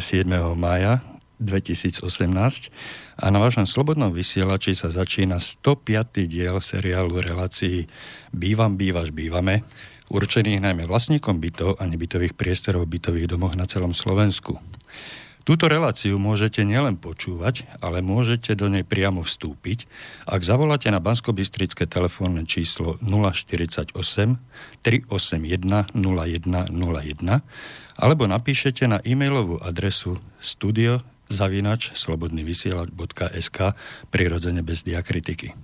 Dnes je 7. mája 2018 a na vašom slobodnom vysielači sa začína 105. diel seriálu relácií Bývam, bývaš, bývame, určených najmä vlastníkom bytov a nebytových priestorov v bytových domoch na celom Slovensku. Túto reláciu môžete nielen počúvať, ale môžete do nej priamo vstúpiť, ak zavoláte na bansko telefónne číslo 048 381 0101 alebo napíšete na e-mailovú adresu studio zavinač slobodnyvysielač.sk prirodzene bez diakritiky.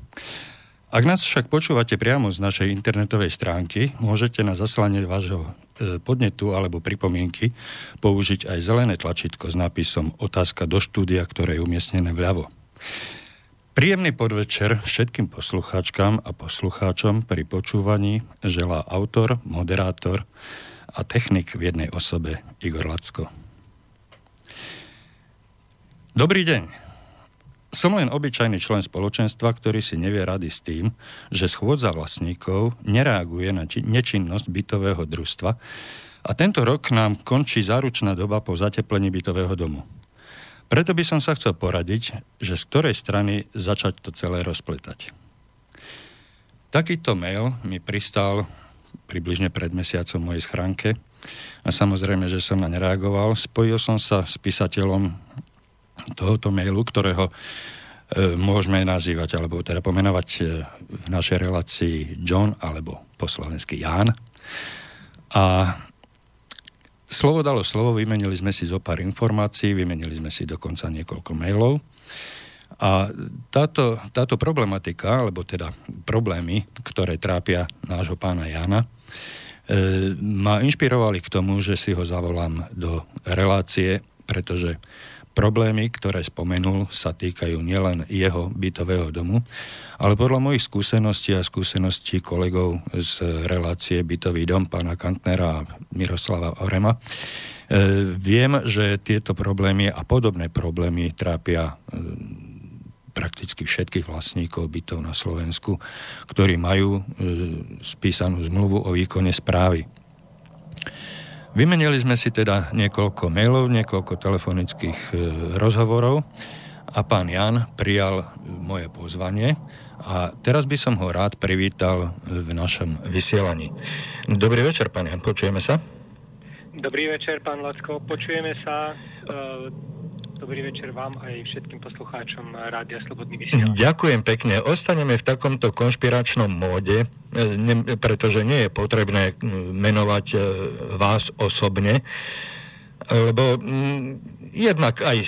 Ak nás však počúvate priamo z našej internetovej stránky, môžete na zaslanie vášho e, podnetu alebo pripomienky použiť aj zelené tlačítko s nápisom Otázka do štúdia, ktoré je umiestnené vľavo. Príjemný podvečer všetkým poslucháčkam a poslucháčom pri počúvaní želá autor, moderátor a technik v jednej osobe Igor Lacko. Dobrý deň. Som len obyčajný člen spoločenstva, ktorý si nevie rady s tým, že schôdza vlastníkov nereaguje na či- nečinnosť bytového družstva a tento rok nám končí záručná doba po zateplení bytového domu. Preto by som sa chcel poradiť, že z ktorej strany začať to celé rozpletať. Takýto mail mi pristal približne pred mesiacom mojej schránke. A samozrejme, že som na nereagoval. Spojil som sa s písateľom tohoto mailu, ktorého e, môžeme nazývať, alebo teda pomenovať e, v našej relácii John, alebo po slovensky Ján. A slovo dalo slovo, vymenili sme si zo pár informácií, vymenili sme si dokonca niekoľko mailov. A táto, táto problematika, alebo teda problémy, ktoré trápia nášho pána Jana, e, ma inšpirovali k tomu, že si ho zavolám do relácie, pretože problémy, ktoré spomenul, sa týkajú nielen jeho bytového domu, ale podľa mojich skúseností a skúseností kolegov z relácie Bytový dom pána Kantnera a Miroslava Orema, e, viem, že tieto problémy a podobné problémy trápia e, prakticky všetkých vlastníkov bytov na Slovensku, ktorí majú e, spísanú zmluvu o výkone správy. Vymenili sme si teda niekoľko mailov, niekoľko telefonických e, rozhovorov a pán Jan prijal moje pozvanie a teraz by som ho rád privítal v našom vysielaní. Dobrý večer, pán Jan, počujeme sa? Dobrý večer, pán Lacko, počujeme sa. Dobrý večer vám aj všetkým poslucháčom Rádia Slobodný vysielač. Ďakujem pekne. Ostaneme v takomto konšpiračnom móde, e, ne, pretože nie je potrebné menovať e, vás osobne, lebo jednak aj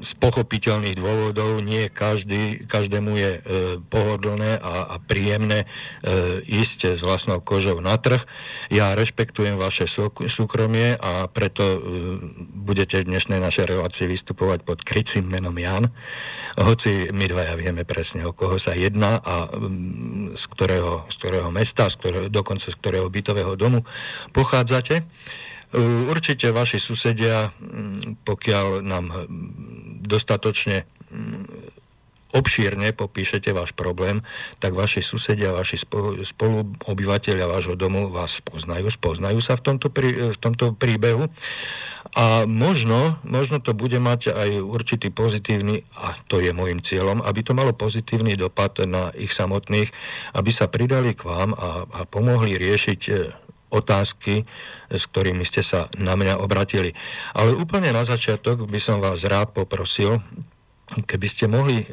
z pochopiteľných dôvodov nie každý, každému je e, pohodlné a, a príjemné e, ísť s vlastnou kožou na trh. Ja rešpektujem vaše súkromie a preto e, budete v dnešnej našej relácii vystupovať pod krycím menom Jan. Hoci my dvaja vieme presne, o koho sa jedná a mm, z ktorého, z ktorého mesta, z ktorého, dokonca z ktorého bytového domu pochádzate. Určite vaši susedia, mm, pokiaľ nám dostatočne mm, obšírne popíšete váš problém, tak vaši susedia, vaši spoluobyvateľia vášho domu vás poznajú, spoznajú sa v tomto, prí, v tomto príbehu. A možno, možno to bude mať aj určitý pozitívny, a to je môjim cieľom, aby to malo pozitívny dopad na ich samotných, aby sa pridali k vám a, a pomohli riešiť e, otázky, s ktorými ste sa na mňa obratili. Ale úplne na začiatok by som vás rád poprosil, keby ste mohli e,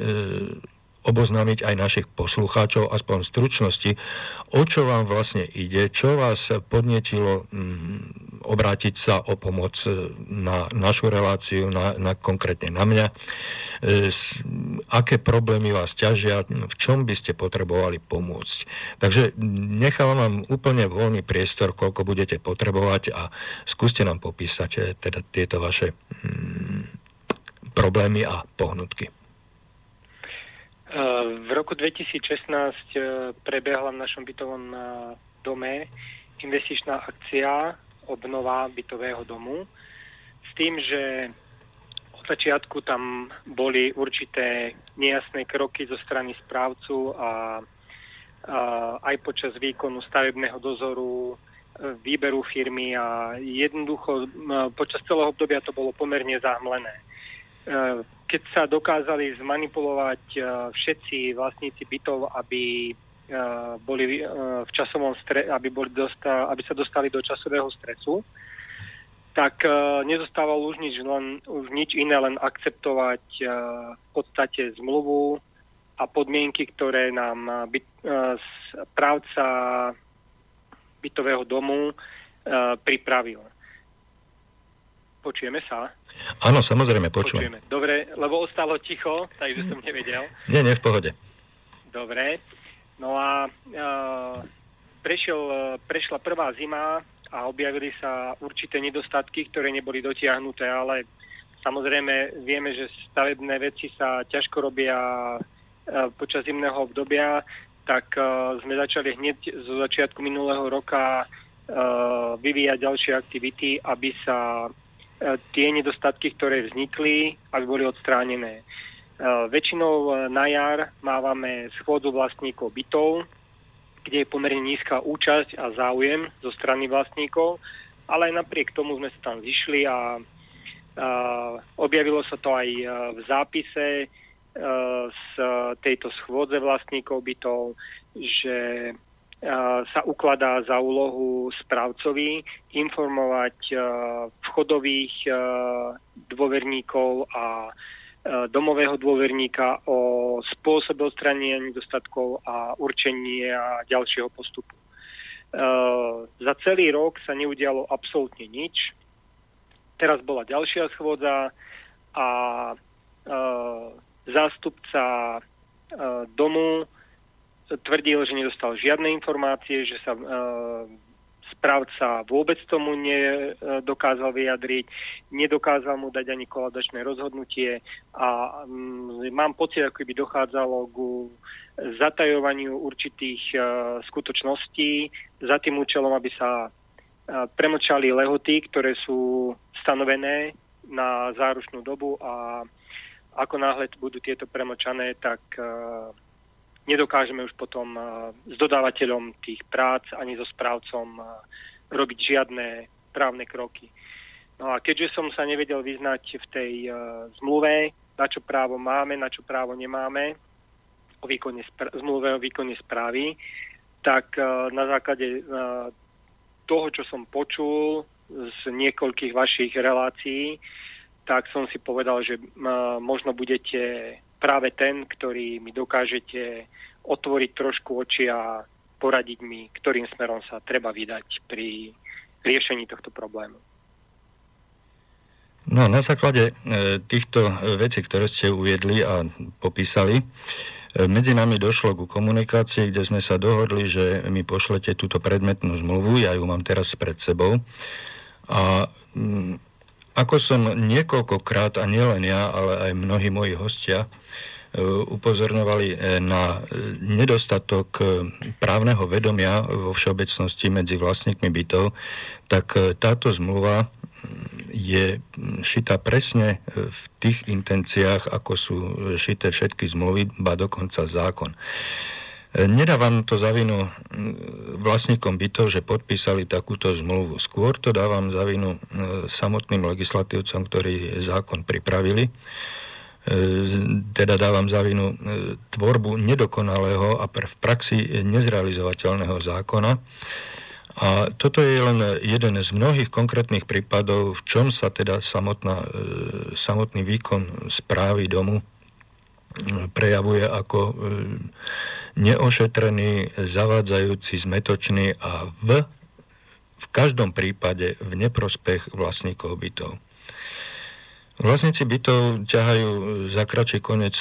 oboznámiť aj našich poslucháčov, aspoň v stručnosti, o čo vám vlastne ide, čo vás podnetilo mm, obrátiť sa o pomoc e, na našu reláciu, na, na konkrétne na mňa. E, s, aké problémy vás ťažia, v čom by ste potrebovali pomôcť. Takže nechávam vám úplne voľný priestor, koľko budete potrebovať a skúste nám popísať e, teda tieto vaše mm, problémy a pohnutky. V roku 2016 prebehla v našom bytovom dome investičná akcia obnova bytového domu s tým, že od začiatku tam boli určité nejasné kroky zo strany správcu a, a aj počas výkonu stavebného dozoru výberu firmy a jednoducho počas celého obdobia to bolo pomerne zahmlené. Keď sa dokázali zmanipulovať všetci vlastníci bytov, aby boli v časovom stre- aby, boli dosta- aby sa dostali do časového stresu, tak nezostávalo už nič, len, už nič iné, len akceptovať v podstate zmluvu a podmienky, ktoré nám byt, správca bytového domu pripravil. Počujeme sa? Áno, samozrejme, počujem. Počujeme. Dobre, lebo ostalo ticho, takže som nevedel. Nie, nie, v pohode. Dobre. No a uh, prešiel, uh, prešla prvá zima, a objavili sa určité nedostatky, ktoré neboli dotiahnuté, ale samozrejme vieme, že stavebné veci sa ťažko robia e, počas zimného obdobia, tak e, sme začali hneď zo začiatku minulého roka e, vyvíjať ďalšie aktivity, aby sa tie nedostatky, ktoré vznikli, aby boli odstránené. Väčšinou na jar mávame schôdzu vlastníkov bytov, kde je pomerne nízka účasť a záujem zo strany vlastníkov, ale aj napriek tomu sme sa tam zišli a, a objavilo sa to aj v zápise z tejto schôdze vlastníkov bytov, že sa ukladá za úlohu správcovi informovať vchodových dôverníkov a domového dôverníka o spôsobe odstranenia nedostatkov a určenie ďalšieho postupu. Za celý rok sa neudialo absolútne nič. Teraz bola ďalšia schôdza a zástupca domu tvrdil, že nedostal žiadne informácie, že sa správca vôbec tomu nedokázal vyjadriť, nedokázal mu dať ani koladačné rozhodnutie a mm, mám pocit, ako by dochádzalo ku zatajovaniu určitých uh, skutočností za tým účelom, aby sa premlčali lehoty, ktoré sú stanovené na záručnú dobu a ako náhle budú tieto premlčané, tak nedokážeme už potom eh, s dodávateľom tých prác ani so správcom eh, robiť žiadne právne kroky. No a keďže som sa nevedel vyznať v tej uh, zmluve, na čo právo máme, na čo právo nemáme, o výkone spr- zmluve o výkone správy, tak na základe toho, čo som počul z niekoľkých vašich relácií, tak som si povedal, že možno budete práve ten, ktorý mi dokážete otvoriť trošku oči a poradiť mi, ktorým smerom sa treba vydať pri riešení tohto problému. No na základe e, týchto vecí, ktoré ste uviedli a popísali, e, medzi nami došlo ku komunikácii, kde sme sa dohodli, že mi pošlete túto predmetnú zmluvu, ja ju mám teraz pred sebou. A ako som niekoľkokrát, a nielen ja, ale aj mnohí moji hostia, e, upozorňovali e, na e, nedostatok právneho vedomia vo všeobecnosti medzi vlastníkmi bytov, tak táto zmluva je šitá presne v tých intenciách, ako sú šité všetky zmluvy, ba dokonca zákon. Nedávam to za vinu vlastníkom bytov, že podpísali takúto zmluvu. Skôr to dávam za vinu e, samotným legislatívcom, ktorí zákon pripravili. E, teda dávam za vinu e, tvorbu nedokonalého a v praxi nezrealizovateľného zákona. A toto je len jeden z mnohých konkrétnych prípadov, v čom sa teda samotná, samotný výkon správy domu prejavuje ako neošetrený, zavádzajúci, zmetočný a v, v každom prípade v neprospech vlastníkov bytov. Vlastníci bytov ťahajú za kračí konec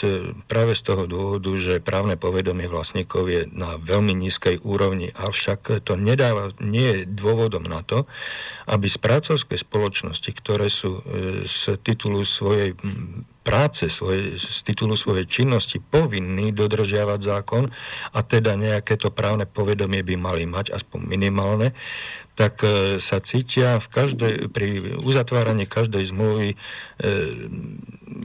práve z toho dôvodu, že právne povedomie vlastníkov je na veľmi nízkej úrovni, avšak to nedáva, nie je dôvodom na to, aby správcovské spoločnosti, ktoré sú e, z titulu svojej práce, svoje, z titulu svojej činnosti povinní dodržiavať zákon a teda nejaké to právne povedomie by mali mať, aspoň minimálne, tak e, sa cítia v každej, pri uzatváraní každej zmluvy e,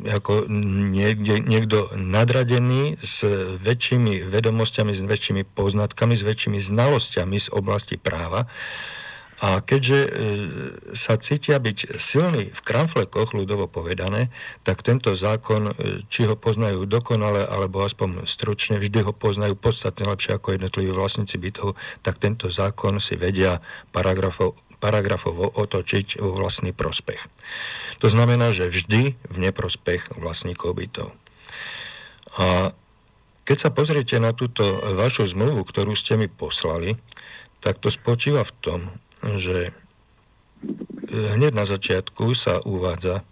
ako niekde, niekto nadradený s väčšími vedomosťami, s väčšími poznatkami, s väčšími znalosťami z oblasti práva A keďže e, sa cítia byť silní v kramflekoch, ľudovo povedané, tak tento zákon, e, či ho poznajú dokonale, alebo aspoň stručne, vždy ho poznajú podstatne lepšie ako jednotliví vlastníci bytov, tak tento zákon si vedia paragrafov, paragrafovo otočiť vo vlastný prospech. To znamená, že vždy v neprospech vlastníkov bytov. A keď sa pozriete na túto vašu zmluvu, ktorú ste mi poslali, tak to spočíva v tom, že e, hneď na začiatku sa uvádza,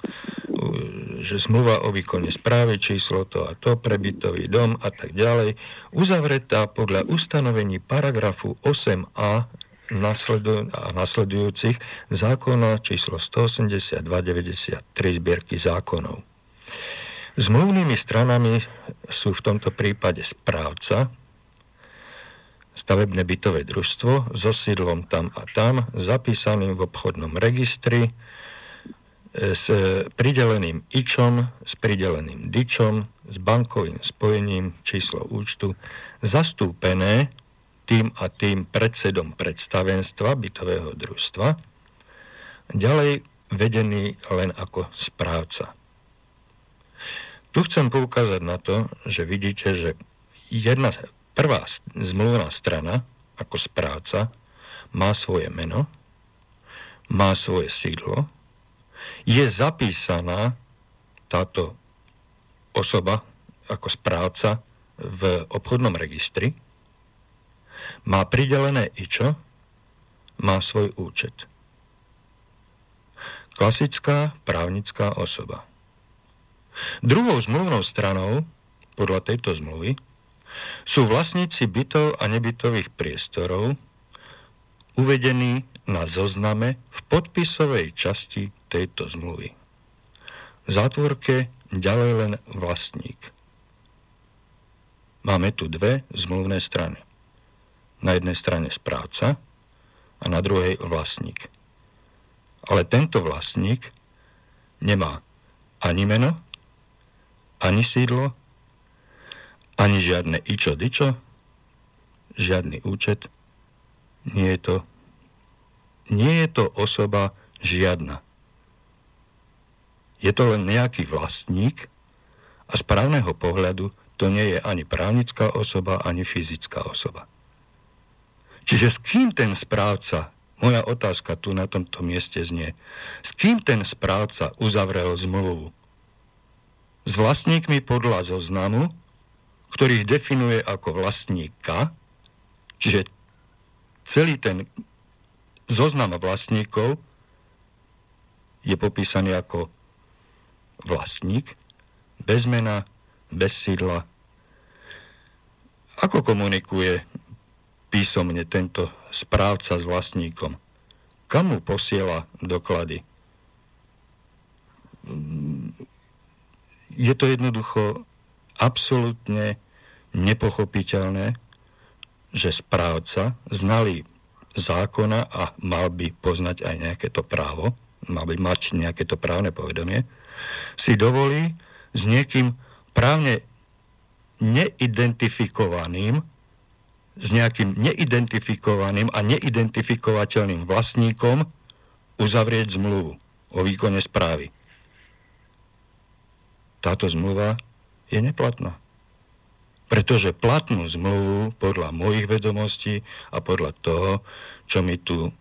že zmluva o výkone správy, číslo to a to, prebytový dom a tak ďalej, uzavretá podľa ustanovení paragrafu 8a a nasledujúcich zákona číslo 182-93 zbierky zákonov. Zmluvnými stranami sú v tomto prípade správca, stavebné bytové družstvo so sídlom tam a tam, zapísaným v obchodnom registri, e, s prideleným ičom, s prideleným dičom, s bankovým spojením, číslo účtu, zastúpené tým a tým predsedom predstavenstva bytového družstva, ďalej vedený len ako správca. Tu chcem poukázať na to, že vidíte, že jedna Prvá zmluvná strana, ako správca, má svoje meno, má svoje sídlo, je zapísaná táto osoba ako správca v obchodnom registri, má pridelené ičo, má svoj účet. Klasická právnická osoba. Druhou zmluvnou stranou podľa tejto zmluvy sú vlastníci bytov a nebytových priestorov uvedení na zozname v podpisovej časti tejto zmluvy. V zátvorke ďalej len vlastník. Máme tu dve zmluvné strany. Na jednej strane správca a na druhej vlastník. Ale tento vlastník nemá ani meno, ani sídlo, ani žiadne ičo dičo, žiadny účet. Nie je to, nie je to osoba žiadna. Je to len nejaký vlastník a z právneho pohľadu to nie je ani právnická osoba, ani fyzická osoba. Čiže s kým ten správca, moja otázka tu na tomto mieste znie, s kým ten správca uzavrel zmluvu? S vlastníkmi podľa zoznamu, ktorých definuje ako vlastníka, čiže celý ten zoznam vlastníkov je popísaný ako vlastník, bez mena, bez sídla. Ako komunikuje písomne tento správca s vlastníkom? Kam mu posiela doklady? Je to jednoducho absolútne nepochopiteľné, že správca znali zákona a mal by poznať aj nejaké to právo, mal by mať nejaké to právne povedomie, si dovolí s niekým právne neidentifikovaným, s nejakým neidentifikovaným a neidentifikovateľným vlastníkom uzavrieť zmluvu o výkone správy. Táto zmluva je neplatná. Pretože platnú zmluvu podľa mojich vedomostí a podľa toho, čo mi tu e,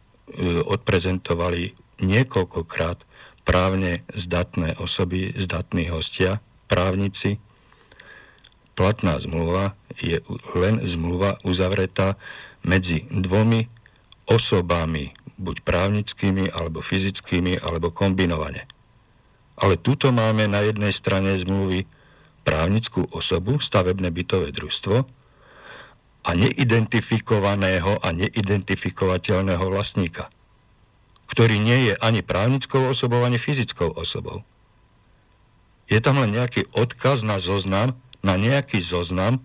odprezentovali niekoľkokrát právne zdatné osoby, zdatní hostia, právnici, platná zmluva je len zmluva uzavretá medzi dvomi osobami, buď právnickými, alebo fyzickými, alebo kombinovane. Ale tuto máme na jednej strane zmluvy právnickú osobu, stavebné bytové družstvo a neidentifikovaného a neidentifikovateľného vlastníka, ktorý nie je ani právnickou osobou, ani fyzickou osobou. Je tam len nejaký odkaz na zoznam, na nejaký zoznam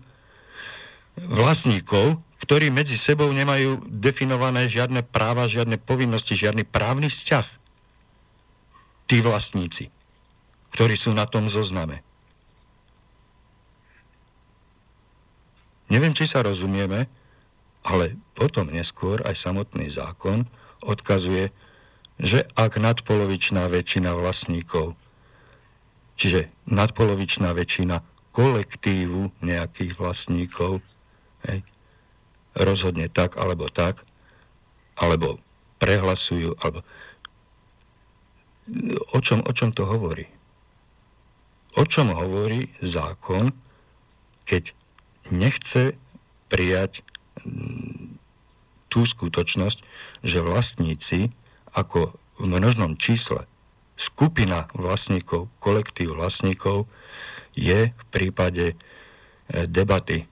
vlastníkov, ktorí medzi sebou nemajú definované žiadne práva, žiadne povinnosti, žiadny právny vzťah. Tí vlastníci, ktorí sú na tom zozname. Neviem, či sa rozumieme, ale potom neskôr aj samotný zákon odkazuje, že ak nadpolovičná väčšina vlastníkov, čiže nadpolovičná väčšina kolektívu nejakých vlastníkov, hej, rozhodne tak alebo tak, alebo prehlasujú, alebo o čom, o čom to hovorí? O čom hovorí zákon, keď nechce prijať mm, tú skutočnosť, že vlastníci ako v množnom čísle skupina vlastníkov, kolektív vlastníkov je v prípade e, debaty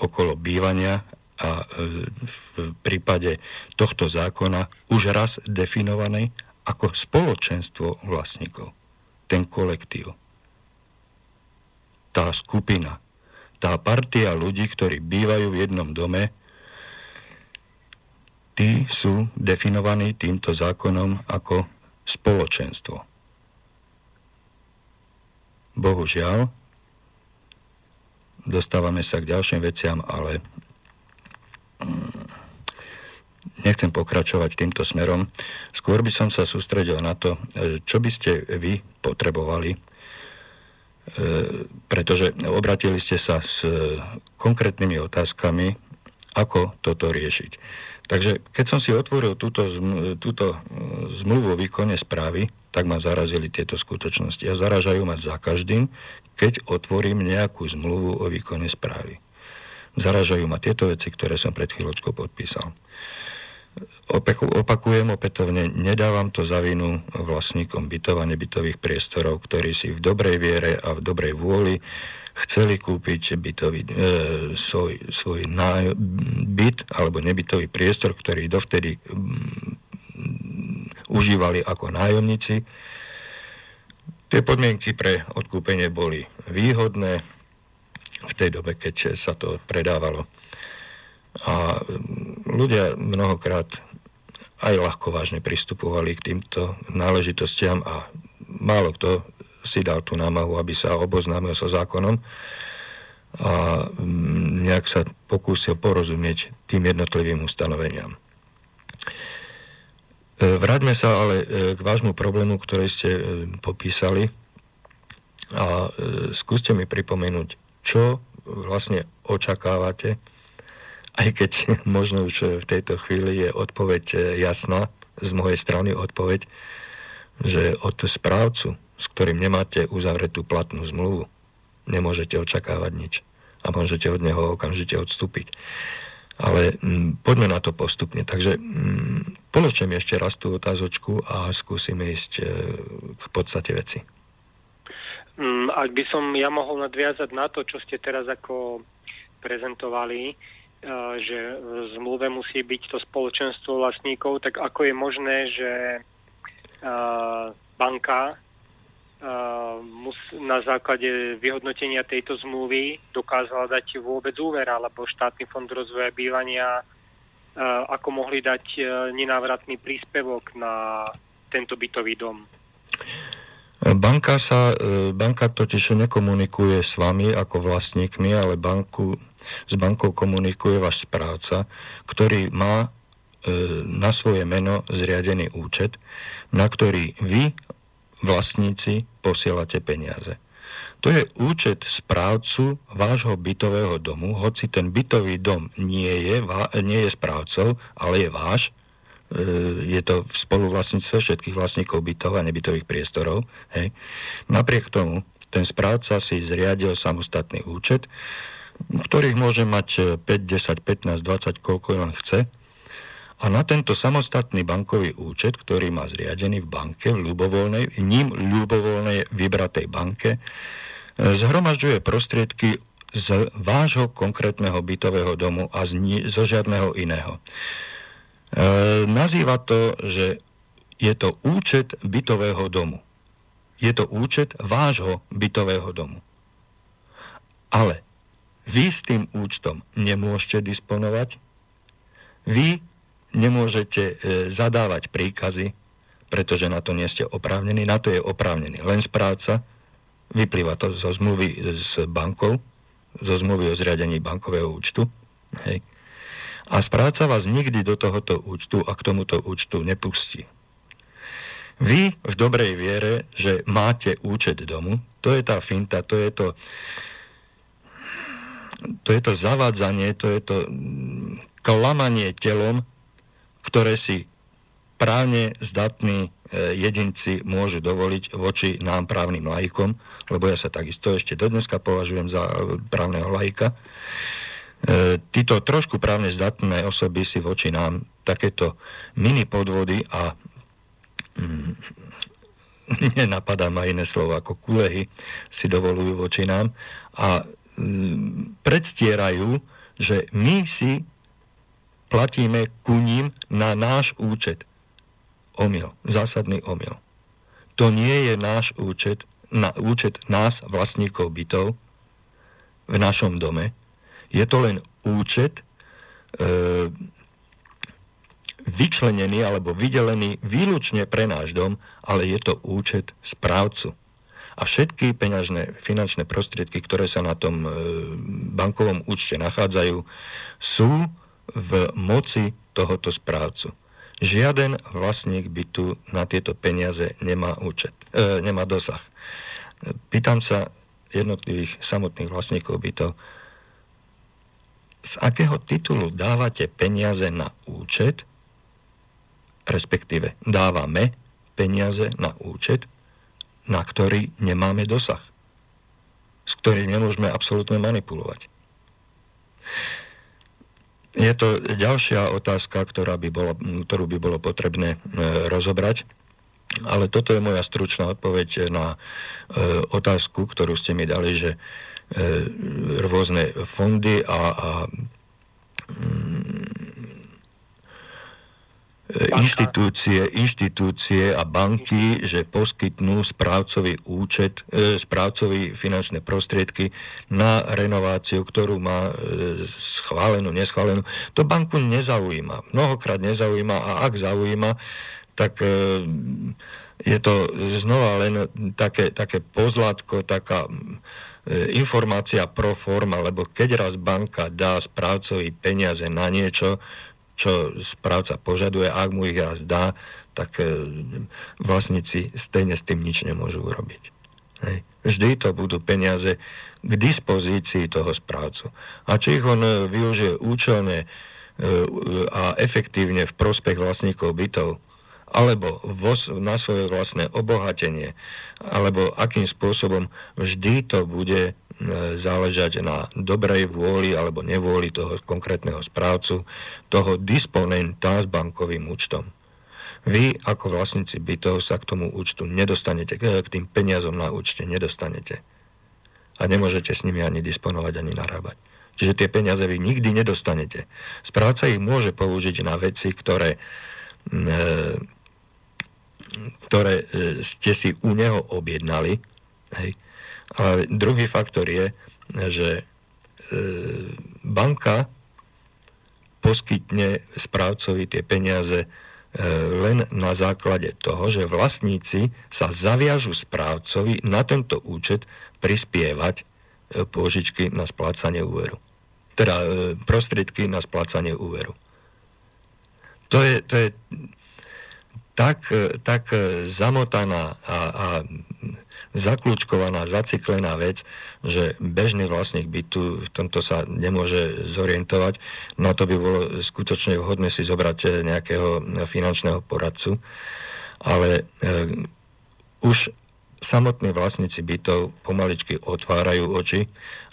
okolo bývania a e, v prípade tohto zákona už raz definovaný ako spoločenstvo vlastníkov. Ten kolektív. Tá skupina. Tá partia ľudí, ktorí bývajú v jednom dome, tí sú definovaní týmto zákonom ako spoločenstvo. Bohužiaľ, dostávame sa k ďalším veciam, ale mm, nechcem pokračovať týmto smerom. Skôr by som sa sústredil na to, čo by ste vy potrebovali, pretože obratili ste sa s konkrétnymi otázkami, ako toto riešiť. Takže keď som si otvoril túto, túto e, zmluvu o výkone správy, tak ma zarazili tieto skutočnosti a zaražajú ma za každým, keď otvorím nejakú zmluvu o výkone správy. Zaražajú ma tieto veci, ktoré som pred chvíľočkou podpísal. Opakujem opätovne, nedávam to za vinu vlastníkom bytov a nebytových priestorov, ktorí si v dobrej viere a v dobrej vôli chceli kúpiť bytový, e, svoj, svoj náj, byt alebo nebytový priestor, ktorý dovtedy mm, užívali ako nájomníci. Tie podmienky pre odkúpenie boli výhodné v tej dobe, keď sa to predávalo. A ľudia mnohokrát aj ľahko vážne pristupovali k týmto náležitostiam a málo kto si dal tú námahu, aby sa oboznámil so zákonom a mm, nejak sa pokúsil porozumieť tým jednotlivým ustanoveniam. E, vráťme sa ale e, k vášmu problému, ktorý ste e, popísali a skúste mi pripomenúť, čo vlastne očakávate, aj keď možno už v tejto chvíli je odpoveď jasná, z mojej strany odpoveď, že od správcu s ktorým nemáte uzavretú platnú zmluvu, nemôžete očakávať nič a môžete od neho okamžite odstúpiť. Ale m, mm, poďme na to postupne. Takže m, mm, položte mi ešte raz tú otázočku a skúsime ísť e, k podstate veci. Mm, ak by som ja mohol nadviazať na to, čo ste teraz ako prezentovali, že v zmluve musí byť to spoločenstvo vlastníkov, tak ako je možné, že e, banka na základe vyhodnotenia tejto zmluvy dokázala dať vôbec úver, alebo štátny fond rozvoja bývania ako mohli dať e, nenávratný príspevok na tento bytový dom. Banka, sa, e, banka totiž nekomunikuje s vami ako vlastníkmi, ale banku, s bankou komunikuje váš správca, ktorý má e, na svoje meno zriadený účet, na ktorý vy vlastníci posielate peniaze. To je účet správcu vášho bytového domu, hoci ten bytový dom nie je, nie je správcov, ale je váš. E, je to v spoluvlastníctve všetkých vlastníkov bytov a nebytových priestorov. Hej. Napriek tomu ten správca si zriadil samostatný účet, ktorých môže mať 5, 10, 15, 20, koľko len chce a na tento samostatný bankový účet, ktorý má zriadený v banke, v ľubovoľnej, ním ľubovoľnej vybratej banke, e, zhromažďuje prostriedky z vášho konkrétneho bytového domu a z ni- zo žiadneho iného. E, nazýva to, že je to účet bytového domu. Je to účet vášho bytového domu. Ale vy s tým účtom nemôžete disponovať, vy nemôžete e, zadávať príkazy, pretože na to nie ste oprávnení, na to je oprávnený len správca, vyplýva to zo zmluvy s bankou, zo zmluvy o zriadení bankového účtu. Hej. A správca vás nikdy do tohoto účtu a k tomuto účtu nepustí. Vy v dobrej viere, že máte účet domu, to je tá finta, to je to, to je to zavádzanie, to je to mm, klamanie telom, ktoré si právne zdatní e, jedinci môžu dovoliť voči nám právnym laikom, lebo ja sa takisto ešte dodneska považujem za právneho laika. E, títo trošku právne zdatné osoby si voči nám takéto mini podvody a mm, nenapadá ma iné slovo ako kulehy, si dovolujú voči nám a predstierajú, že my si platíme ku ním na náš účet omyl, zásadný omyl. To nie je náš účet, na účet nás, vlastníkov bytov, v našom dome. Je to len účet e, vyčlenený alebo vydelený výlučne pre náš dom, ale je to účet správcu. A všetky peňažné finančné prostriedky, ktoré sa na tom e, bankovom účte nachádzajú, sú v moci tohoto správcu. Žiaden vlastník bytu na tieto peniaze nemá, účet, e, nemá dosah. Pýtam sa jednotlivých samotných vlastníkov bytov, z akého titulu dávate peniaze na účet, respektíve dávame peniaze na účet, na ktorý nemáme dosah, s ktorým nemôžeme absolútne manipulovať. Je to ďalšia otázka, ktorá by bolo, ktorú by bolo potrebné e, rozobrať. Ale toto je moja stručná odpoveď na e, otázku, ktorú ste mi dali, že e, rôzne fondy a, a mm, inštitúcie, inštitúcie a banky, že poskytnú správcovi účet, e, správcovi finančné prostriedky na renováciu, ktorú má e, schválenú, neschválenú. To banku nezaujíma. Mnohokrát nezaujíma a ak zaujíma, tak e, je to znova len také, také pozlátko, taká informácia pro forma, lebo keď raz banka dá správcovi peniaze na niečo, čo správca požaduje, ak mu ich raz dá, tak e, vlastníci stejne s tým nič nemôžu urobiť. Hej. Vždy to budú peniaze k dispozícii toho správcu. A či ich on e, využije účelne e, a efektívne v prospech vlastníkov bytov, alebo vo, na svoje vlastné obohatenie, alebo akým spôsobom vždy to bude záležať na dobrej vôli alebo nevôli toho konkrétneho správcu, toho disponenta s bankovým účtom. Vy ako vlastníci bytov sa k tomu účtu nedostanete, k tým peniazom na účte nedostanete. A nemôžete s nimi ani disponovať, ani narábať. Čiže tie peniaze vy nikdy nedostanete. Správca ich môže použiť na veci, ktoré, e, ktoré e, ste si u neho objednali, hej, a druhý faktor je, že e, banka poskytne správcovi tie peniaze e, len na základe toho, že vlastníci sa zaviažu správcovi na tento účet prispievať e, pôžičky na splácanie úveru. Teda prostriedky na splácanie úveru. To je, to je tak, tak zamotaná a, a zaklúčkovaná, zaciklená vec, že bežný vlastník bytu v tomto sa nemôže zorientovať. Na to by bolo skutočne vhodné si zobrať eh, nejakého finančného poradcu. Ale e, už samotní vlastníci bytov pomaličky otvárajú oči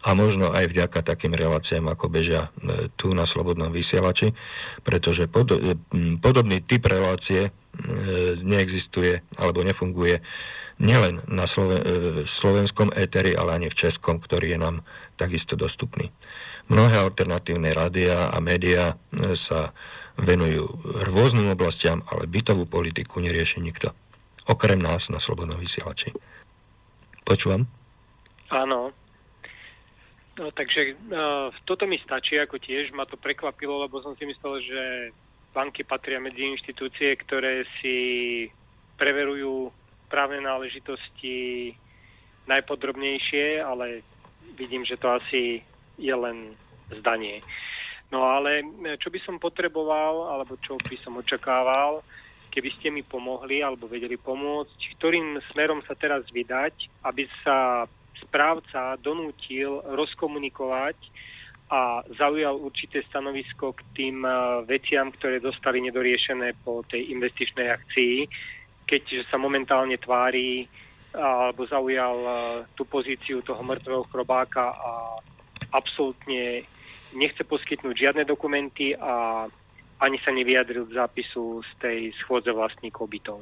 a možno aj vďaka takým reláciám, ako bežia e, tu na Slobodnom vysielači, pretože pod, e, podobný typ relácie e, neexistuje alebo nefunguje nielen na Sloven- e, slovenskom éteri, ale ani v českom, ktorý je nám takisto dostupný. Mnohé alternatívne rádia a médiá e, sa venujú rôznym oblastiam, ale bytovú politiku nerieši nikto. Okrem nás na Slobodnom vysielači. Počúvam? Áno. No, takže uh, toto mi stačí, ako tiež ma to prekvapilo, lebo som si myslel, že banky patria medzi inštitúcie, ktoré si preverujú právne náležitosti najpodrobnejšie, ale vidím, že to asi je len zdanie. No ale čo by som potreboval, alebo čo by som očakával, keby ste mi pomohli alebo vedeli pomôcť, ktorým smerom sa teraz vydať, aby sa správca donútil rozkomunikovať a zaujal určité stanovisko k tým veciam, ktoré dostali nedoriešené po tej investičnej akcii, keď sa momentálne tvári alebo zaujal tú pozíciu toho mŕtvého chrobáka a absolútne nechce poskytnúť žiadne dokumenty a ani sa nevyjadril k zápisu z tej schôdze vlastníkov bytov.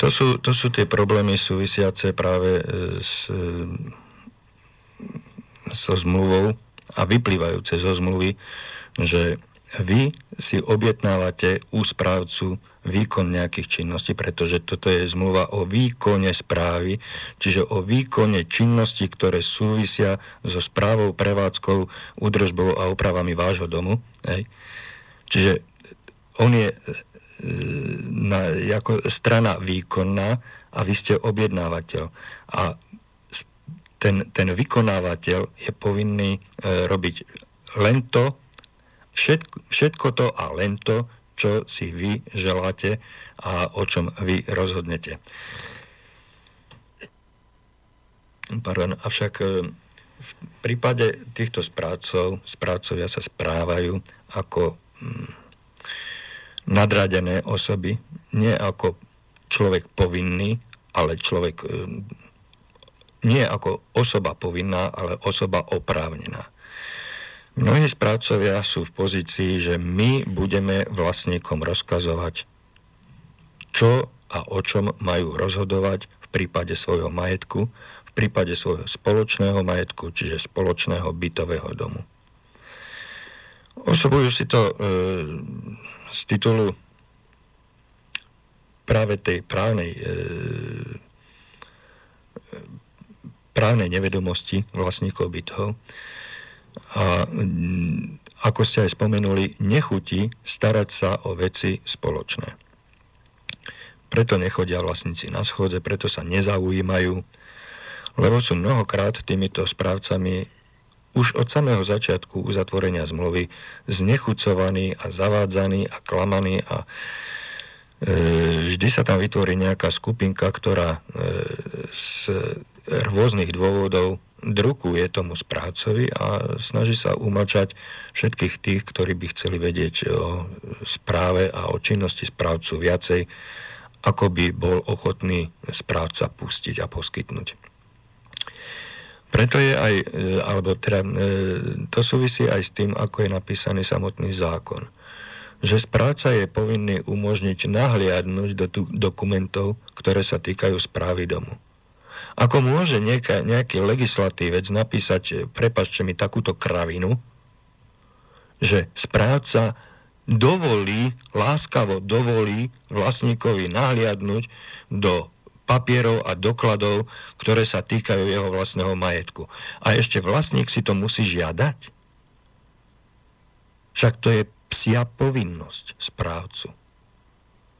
To sú, to sú tie problémy súvisiace práve e, s, e, so zmluvou a vyplývajúce zo zmluvy, že vy si objednávate u správcu výkon nejakých činností, pretože toto je zmluva o výkone správy, čiže o výkone činností, ktoré súvisia so správou, prevádzkou, údržbou a opravami vášho domu. Hej. Čiže on je e, na, ako strana výkonná a vy ste objednávateľ. A ten, ten vykonávateľ je povinný e, robiť len to, všetko, všetko to a len to, čo si vy želáte a o čom vy rozhodnete. Pardon, avšak e, v prípade týchto správcov, správcovia sa správajú ako mm, nadradené osoby, nie ako človek povinný, ale človek e, nie ako osoba povinná, ale osoba oprávnená. Mnohí správcovia sú v pozícii, že my budeme vlastníkom rozkazovať, čo a o čom majú rozhodovať v prípade svojho majetku, v prípade svojho spoločného majetku, čiže spoločného bytového domu. Osobujú si to e, z titulu práve tej právnej e, právnej nevedomosti vlastníkov bytov a mm, ako ste aj spomenuli, nechutí starať sa o veci spoločné. Preto nechodia vlastníci na schodze, preto sa nezaujímajú, lebo sú mnohokrát týmito správcami už od samého začiatku uzatvorenia zmluvy znechucovaní a zavádzaní a klamaní a e, vždy sa tam vytvorí nejaká skupinka, ktorá e, z rôznych dôvodov drukuje tomu správcovi a snaží sa umlčať všetkých tých, ktorí by chceli vedieť o správe a o činnosti správcu viacej, ako by bol ochotný správca pustiť a poskytnúť. Preto je aj, e, alebo teda e, to súvisí aj s tým, ako je napísaný samotný zákon. Že správca je povinný umožniť nahliadnúť do dokumentov, ktoré sa týkajú správy domu. Ako môže nejaká, nejaký legislatívec napísať, e, prepačte mi takúto kravinu, že správca dovolí, láskavo dovolí vlastníkovi nahliadnúť do papierov a dokladov, ktoré sa týkajú jeho vlastného majetku. A ešte vlastník si to musí žiadať? Však to je psia povinnosť správcu.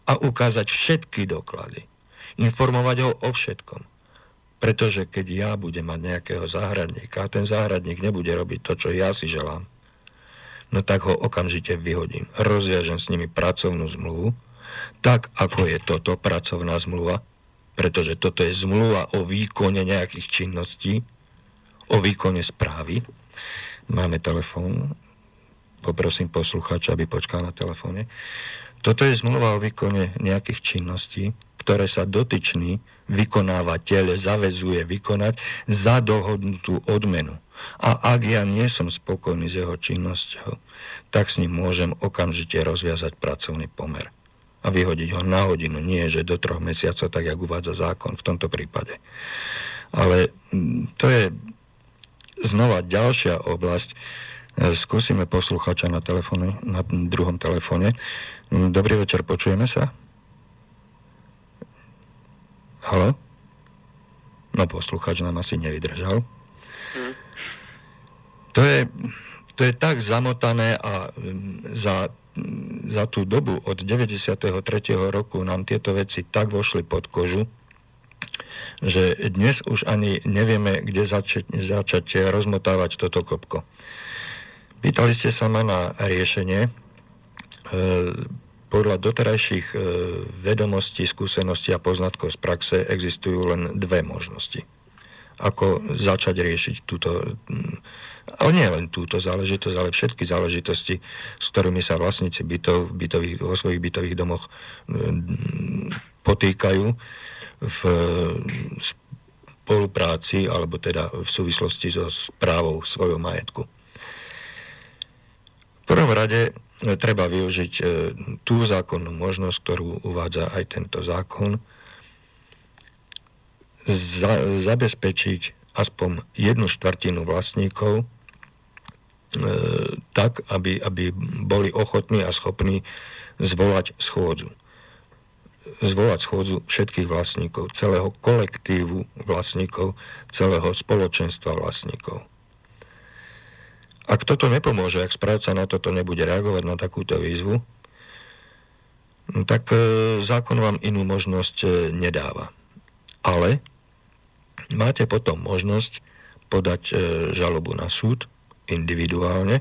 A ukázať všetky doklady. Informovať ho o všetkom. Pretože keď ja budem mať nejakého záhradníka a ten záhradník nebude robiť to, čo ja si želám, no tak ho okamžite vyhodím. Rozviažem s nimi pracovnú zmluvu, tak ako je toto pracovná zmluva, pretože toto je zmluva o výkone nejakých činností, o výkone správy. Máme telefón, poprosím posluchača, aby počkal na telefóne. Toto je zmluva o výkone nejakých činností, ktoré sa dotyčný vykonávateľ zavezuje vykonať za dohodnutú odmenu. A ak ja nie som spokojný s jeho činnosťou, tak s ním môžem okamžite rozviazať pracovný pomer a vyhodiť ho na hodinu, nie že do troch mesiacov, tak jak uvádza zákon v tomto prípade. Ale to je znova ďalšia oblasť. E, skúsime posluchača na, telefóne, na druhom telefóne. Dobrý večer, počujeme sa? Halo? No posluchač nám asi nevydržal. Hmm. To, je, to je tak zamotané a mm, za, mm, za tú dobu od 93. roku nám tieto veci tak vošli pod kožu, že dnes už ani nevieme, kde začať, začať rozmotávať toto kopko. Pýtali ste sa ma na riešenie. E, podľa doterajších e, vedomostí, skúseností a poznatkov z praxe existujú len dve možnosti. Ako začať riešiť túto, ale nie len túto záležitosť, ale všetky záležitosti, s ktorými sa vlastníci bytov, bytových, vo svojich bytových domoch potýkajú v spolupráci alebo teda v súvislosti so správou svojho majetku prvom rade treba využiť e, tú zákonnú možnosť, ktorú uvádza aj tento zákon, za, zabezpečiť aspoň jednu štvrtinu vlastníkov e, tak, aby, aby boli ochotní a schopní zvolať schôdzu. Zvolať schôdzu všetkých vlastníkov, celého kolektívu vlastníkov, celého spoločenstva vlastníkov. Ak toto nepomôže, ak správca na toto nebude reagovať na takúto výzvu, no tak e, zákon vám inú možnosť e, nedáva. Ale máte potom možnosť podať e, žalobu na súd individuálne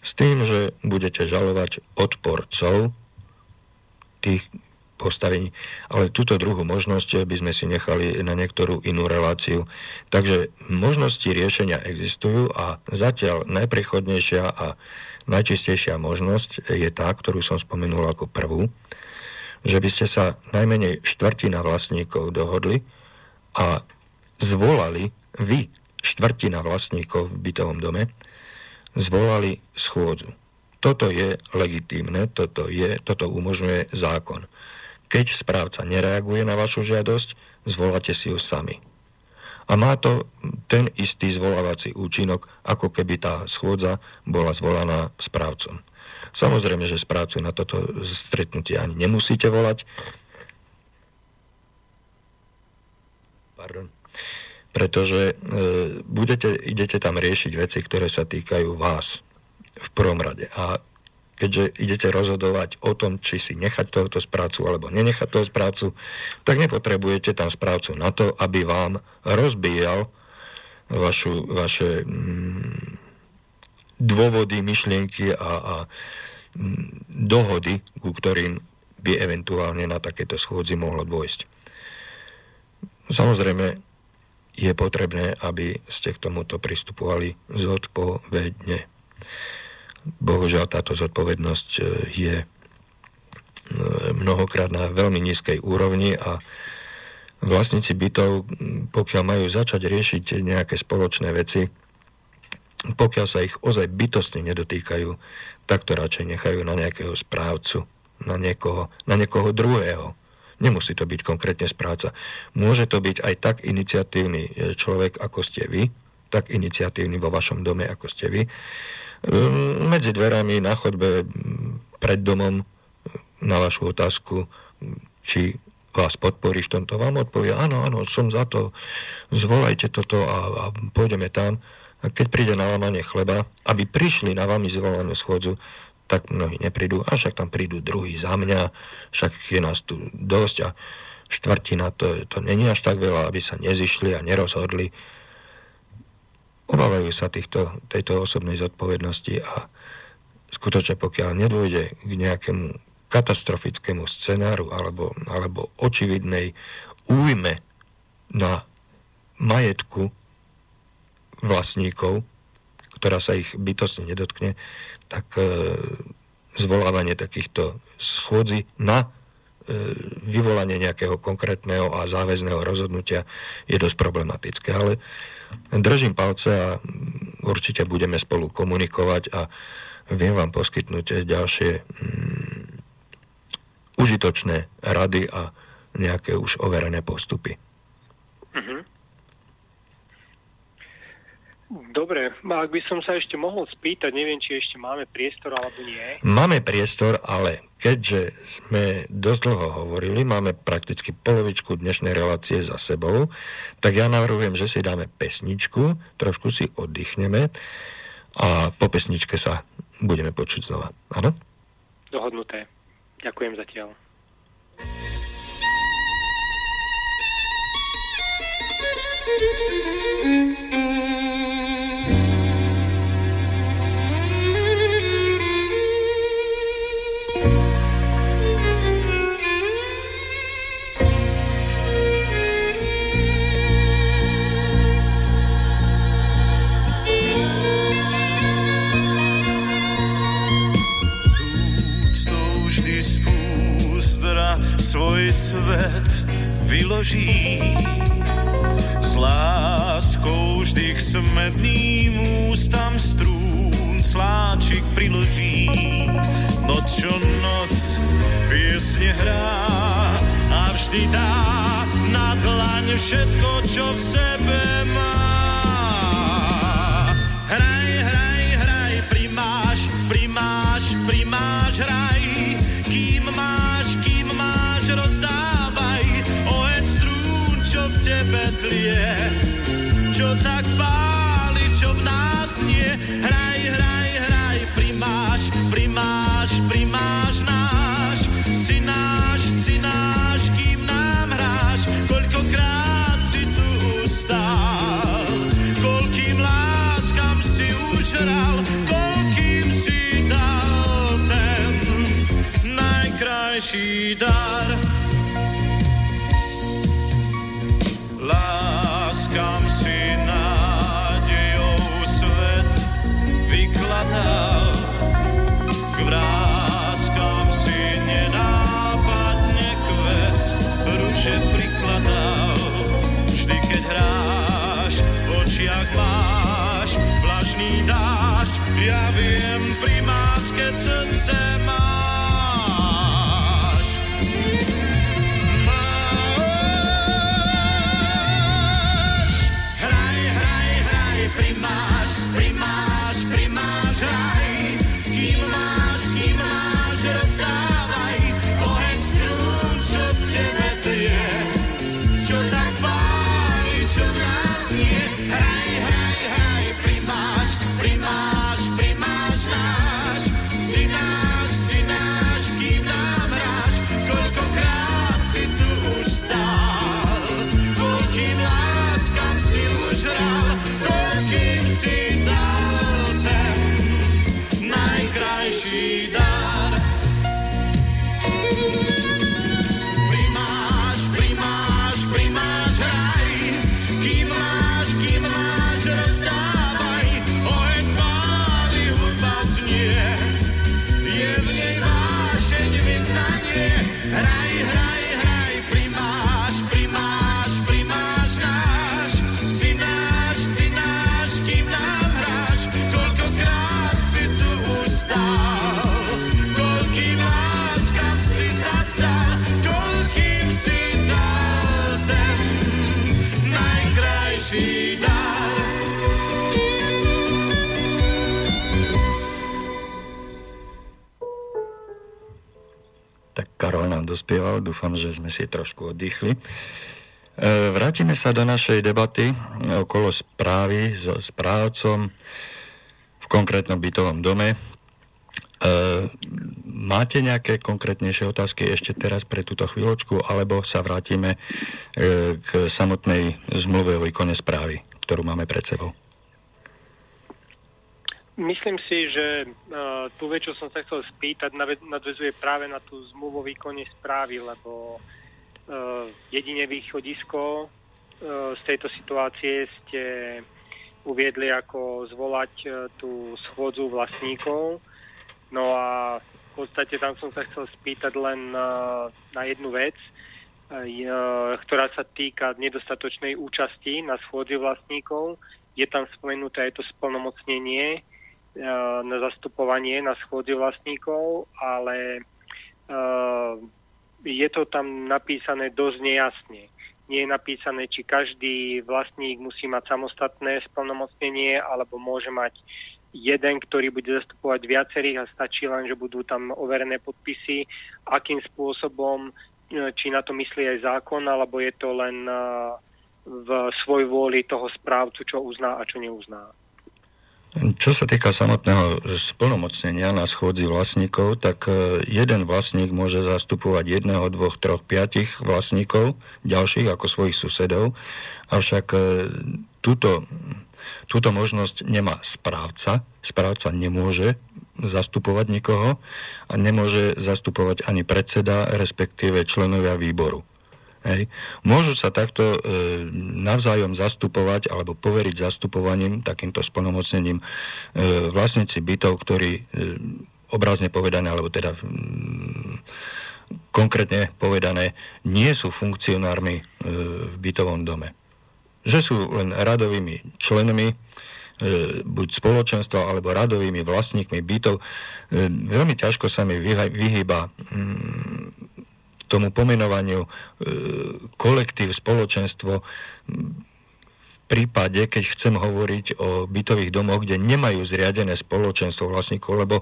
s tým, že budete žalovať odporcov tých postavení. Ale túto druhú možnosť by sme si nechali na niektorú inú reláciu. Takže možnosti riešenia existujú a zatiaľ najprechodnejšia a najčistejšia možnosť je tá, ktorú som spomenul ako prvú, že by ste sa najmenej štvrtina vlastníkov dohodli a zvolali vy, štvrtina vlastníkov v bytovom dome, zvolali schôdzu. Toto je legitímne, toto, je, toto umožňuje zákon. Keď správca nereaguje na vašu žiadosť, zvoláte si ju sami. A má to ten istý zvolávací účinok, ako keby tá schôdza bola zvolaná správcom. Samozrejme, že správcu na toto stretnutie ani nemusíte volať. Pardon. Pretože e, budete, idete tam riešiť veci, ktoré sa týkajú vás v prvom rade. A keďže idete rozhodovať o tom, či si nechať tohoto správcu alebo nenechať toho správcu, tak nepotrebujete tam správcu na to, aby vám rozbíjal vašu, vaše mm, dôvody, myšlienky a, a mm, dohody, ku ktorým by eventuálne na takéto schôdzi mohlo dôjsť. Samozrejme, je potrebné, aby ste k tomuto pristupovali zodpovedne. Bohužiaľ táto zodpovednosť e, je e, mnohokrát na veľmi nízkej úrovni a vlastníci bytov, pokiaľ majú začať riešiť nejaké spoločné veci, pokiaľ sa ich ozaj bytostne nedotýkajú, tak to radšej nechajú na nejakého správcu, na niekoho, na niekoho druhého. Nemusí to byť konkrétne správca. Môže to byť aj tak iniciatívny e, človek, ako ste vy, tak iniciatívny vo vašom dome, ako ste vy, medzi dverami na chodbe pred domom. Na vašu otázku, či vás podporí v tomto, vám odpovie, áno, áno, som za to, zvolajte toto a, a pôjdeme tam. A keď príde na lámanie chleba, aby prišli na vami zvolanú schôdzu, tak mnohí neprídu, a však tam prídu druhý za mňa, však je nás tu dosť a štvrtina, to, to není až tak veľa, aby sa nezišli a nerozhodli obávajú sa týchto, tejto osobnej zodpovednosti a skutočne pokiaľ nedôjde k nejakému katastrofickému scenáru alebo, alebo očividnej újme na majetku vlastníkov, ktorá sa ich bytostne nedotkne, tak e, zvolávanie takýchto schôdzi na e, vyvolanie nejakého konkrétneho a záväzného rozhodnutia je dosť problematické. Ale Držím palce a určite budeme spolu komunikovať a viem vám poskytnúť ďalšie mm, užitočné rady a nejaké už overené postupy. Mm-hmm. Dobre, ak by som sa ešte mohol spýtať, neviem, či ešte máme priestor alebo nie. Máme priestor, ale keďže sme dosť dlho hovorili, máme prakticky polovičku dnešnej relácie za sebou, tak ja navrhujem, že si dáme pesničku, trošku si oddychneme a po pesničke sa budeme počuť znova. Áno? Dohodnuté. Ďakujem zatiaľ. Thank you. Vyloží. S láskou vždy k smedným ústam strún sláčik priloží. Noc čo noc piesne hrá a vždy dá na dlaň všetko, čo v sebe má. Tebe tlie, čo tak páli, Dospieval, dúfam, že sme si trošku oddychli. E, Vrátime sa do našej debaty okolo správy so správcom v konkrétnom bytovom dome. E, Máte nejaké konkrétnejšie otázky ešte teraz pre túto chvíľočku, alebo sa vrátime e, k samotnej zmluve o výkone správy, ktorú máme pred sebou? Myslím si, že uh, tú vec, čo som sa chcel spýtať, nadvezuje práve na tú zmluvu o výkone správy, lebo uh, jedine východisko uh, z tejto situácie ste uviedli ako zvolať uh, tú schôdzu vlastníkov. No a v podstate tam som sa chcel spýtať len uh, na jednu vec, ktorá sa týka nedostatočnej účasti na schôdzi vlastníkov. Je tam spomenuté aj to splnomocnenie na zastupovanie na schôdzi vlastníkov, ale uh, je to tam napísané dosť nejasne. Nie je napísané, či každý vlastník musí mať samostatné splnomocnenie, alebo môže mať jeden, ktorý bude zastupovať viacerých a stačí len, že budú tam overené podpisy, akým spôsobom, či na to myslí aj zákon, alebo je to len v svoj vôli toho správcu, čo uzná a čo neuzná. Čo sa týka samotného splnomocnenia na schôdzi vlastníkov, tak e, jeden vlastník môže zastupovať jedného, dvoch, troch, piatich vlastníkov, ďalších ako svojich susedov, avšak e, túto, túto možnosť nemá správca. Správca nemôže zastupovať nikoho a nemôže zastupovať ani predseda, respektíve členovia výboru. Hej. Môžu sa takto e, navzájom zastupovať alebo poveriť zastupovaním, takýmto splnomocnením e, vlastníci bytov, ktorí e, obrazne povedané, alebo teda mm, konkrétne povedané, nie sú funkcionármi e, v bytovom dome. Že sú len radovými členmi, e, buď spoločenstva alebo radovými vlastníkmi bytov. Veľmi ťažko sa mi vyhýba mm, tomu pomenovaniu kolektív, spoločenstvo v prípade, keď chcem hovoriť o bytových domoch, kde nemajú zriadené spoločenstvo vlastníkov, lebo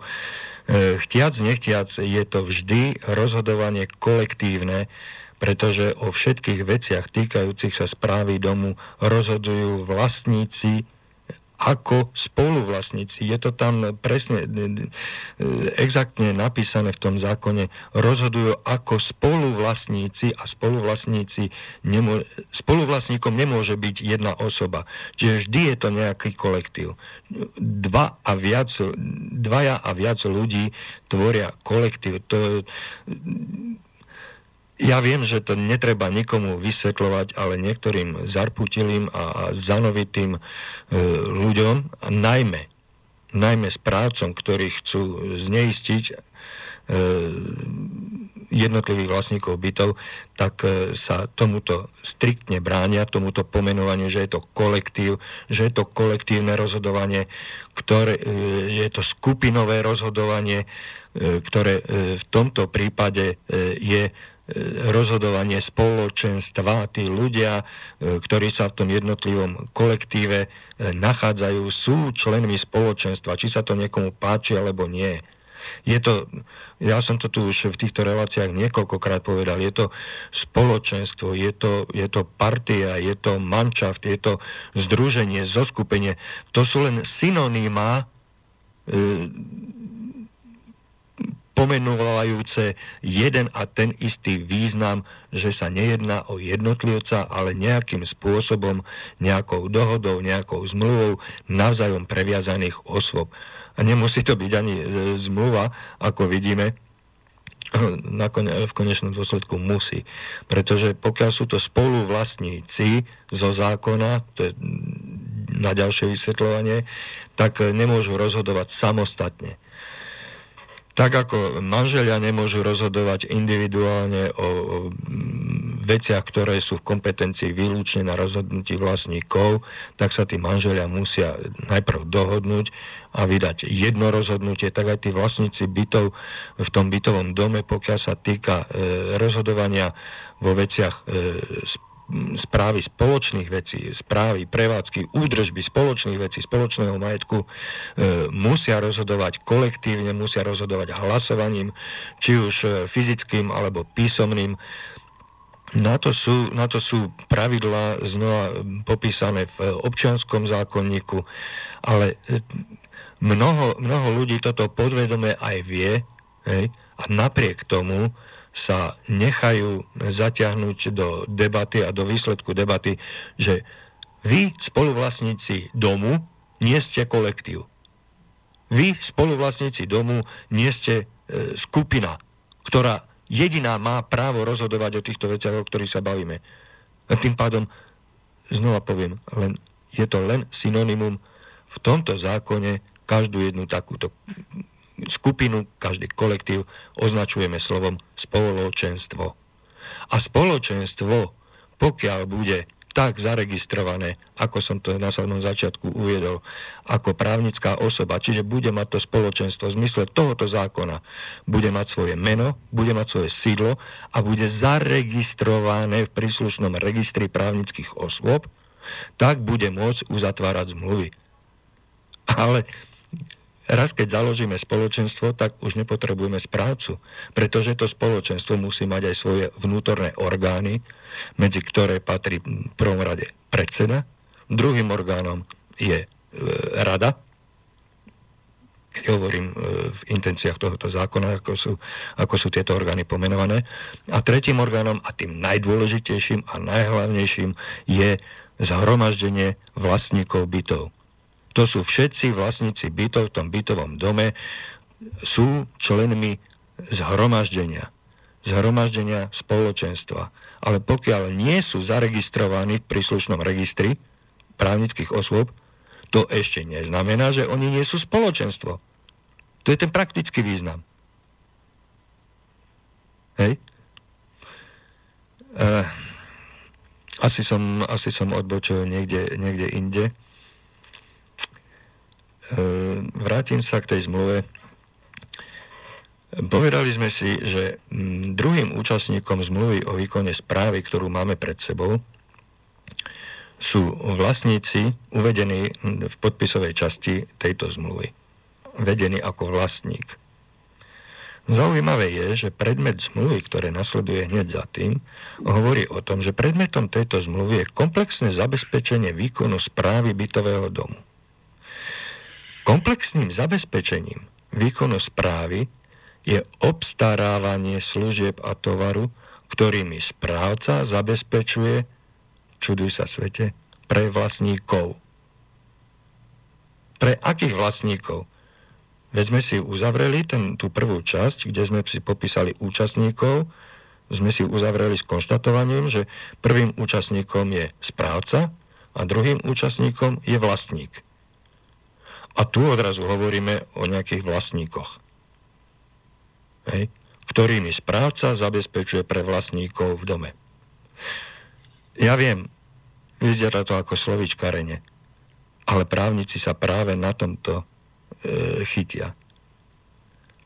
E, chtiac, nechtiac je to vždy rozhodovanie kolektívne, pretože o všetkých veciach týkajúcich sa správy domu rozhodujú vlastníci ako spoluvlastníci. Je to tam presne, exaktne napísané v tom zákone, rozhodujú ako spoluvlastníci a spoluvlastníci nemô- spoluvlastníkom nemôže byť jedna osoba. Čiže vždy je to nejaký kolektív. Dva a viac, dvaja a viac ľudí tvoria kolektív. To, ja viem, že to netreba nikomu vysvetľovať, ale niektorým zarputilým a, zanovitým e, ľuďom, najmä, najmä správcom, ktorí chcú zneistiť e, jednotlivých vlastníkov bytov, tak e, sa tomuto striktne bránia, tomuto pomenovaniu, že je to kolektív, že je to kolektívne rozhodovanie, ktoré, e, je to skupinové rozhodovanie, e, ktoré e, v tomto prípade e, je rozhodovanie spoločenstva, tí ľudia, e, ktorí sa v tom jednotlivom kolektíve e, nachádzajú, sú členmi spoločenstva, či sa to niekomu páči alebo nie. Je to, ja som to tu už v týchto reláciách niekoľkokrát povedal, je to spoločenstvo, je to, je to partia, je to manšaft, je to združenie, zoskupenie. To sú len synonymá e, pomenúvajúce jeden a ten istý význam, že sa nejedná o jednotlivca, ale nejakým spôsobom, nejakou dohodou, nejakou zmluvou navzájom previazaných osôb. A nemusí to byť ani e, zmluva, ako vidíme, v konečnom dôsledku musí. Pretože pokiaľ sú to spoluvlastníci zo zákona, to je na ďalšie vysvetľovanie, tak nemôžu rozhodovať samostatne tak ako manželia nemôžu rozhodovať individuálne o, o veciach, ktoré sú v kompetencii výlučne na rozhodnutí vlastníkov, tak sa tí manželia musia najprv dohodnúť a vydať jedno rozhodnutie, tak aj tí vlastníci bytov v tom bytovom dome, pokiaľ sa týka e, rozhodovania vo veciach e, správy spoločných vecí, správy, prevádzky, údržby spoločných vecí, spoločného majetku e, musia rozhodovať kolektívne, musia rozhodovať hlasovaním, či už e, fyzickým alebo písomným. Na to sú, na to sú pravidlá znova popísané v občianskom zákonníku, ale e, mnoho, mnoho ľudí toto podvedome aj vie hej, a napriek tomu sa nechajú zaťahnuť do debaty a do výsledku debaty, že vy, spoluvlastníci domu, nie ste kolektív. Vy, spoluvlastníci domu, nie ste e, skupina, ktorá jediná má právo rozhodovať o týchto veciach, o ktorých sa bavíme. A tým pádom, znova poviem, len, je to len synonymum v tomto zákone každú jednu takúto skupinu, každý kolektív označujeme slovom spoločenstvo. A spoločenstvo, pokiaľ bude tak zaregistrované, ako som to na samom začiatku uviedol, ako právnická osoba, čiže bude mať to spoločenstvo v zmysle tohoto zákona, bude mať svoje meno, bude mať svoje sídlo a bude zaregistrované v príslušnom registri právnických osôb, tak bude môcť uzatvárať zmluvy. Ale Raz, keď založíme spoločenstvo, tak už nepotrebujeme správcu, pretože to spoločenstvo musí mať aj svoje vnútorné orgány, medzi ktoré patrí v prvom rade predseda, druhým orgánom je e, rada, keď hovorím e, v intenciách tohoto zákona, ako sú, ako sú tieto orgány pomenované. A tretím orgánom a tým najdôležitejším a najhlavnejším je zhromaždenie vlastníkov bytov to sú všetci vlastníci bytov v tom bytovom dome, sú členmi zhromaždenia. Zhromaždenia spoločenstva. Ale pokiaľ nie sú zaregistrovaní v príslušnom registri právnických osôb, to ešte neznamená, že oni nie sú spoločenstvo. To je ten praktický význam. Hej? Uh, asi som, asi som odbočil niekde, niekde inde. Uh, vrátim sa k tej zmluve. Povedali sme si, že mm, druhým účastníkom zmluvy o výkone správy, ktorú máme pred sebou, sú vlastníci uvedení v podpisovej časti tejto zmluvy. Vedení ako vlastník. Zaujímavé je, že predmet zmluvy, ktoré nasleduje hneď za tým, hovorí o tom, že predmetom tejto zmluvy je komplexné zabezpečenie výkonu správy bytového domu. Komplexným zabezpečením výkonu správy je obstarávanie služieb a tovaru, ktorými správca zabezpečuje čuduj sa svete, pre vlastníkov. Pre akých vlastníkov? Veď sme si uzavreli ten, tú prvú časť, kde sme si popísali účastníkov, sme si uzavreli s konštatovaním, že prvým účastníkom je správca a druhým účastníkom je vlastník. A tu odrazu hovoríme o nejakých vlastníkoch, hej, ktorými správca zabezpečuje pre vlastníkov v dome. Ja viem, vyzerá to ako slovičkarenie, ale právnici sa práve na tomto e, chytia.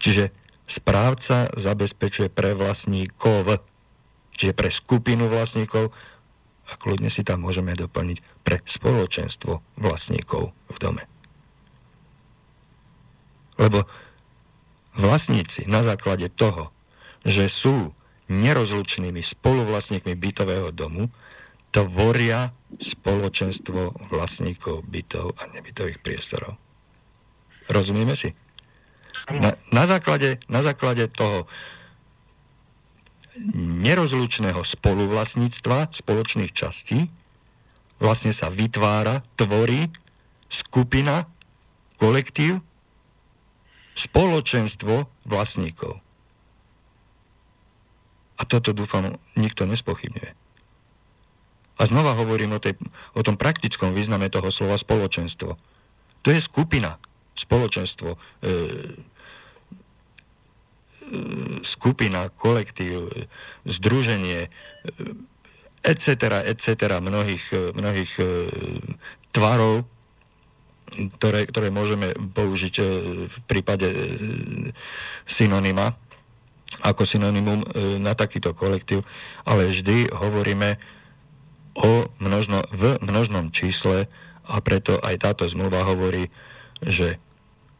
Čiže správca zabezpečuje pre vlastníkov, čiže pre skupinu vlastníkov a kľudne si tam môžeme doplniť pre spoločenstvo vlastníkov v dome. Lebo vlastníci na základe toho, že sú nerozlučnými spoluvlastníkmi bytového domu, tvoria spoločenstvo vlastníkov bytov a nebytových priestorov. Rozumieme si? Na, na, základe, na základe toho nerozlučného spoluvlastníctva spoločných častí vlastne sa vytvára, tvorí skupina, kolektív, spoločenstvo vlastníkov. A toto dúfam nikto nespochybňuje. A znova hovorím o, tej, o tom praktickom význame toho slova spoločenstvo. To je skupina, spoločenstvo, e, e, skupina, kolektív, združenie, etc., etc., mnohých, mnohých e, tvarov, ktoré, ktoré môžeme použiť e, v prípade e, synonyma, ako synonymum na takýto kolektív, ale vždy hovoríme o množno, v množnom čísle a preto aj táto zmluva hovorí, že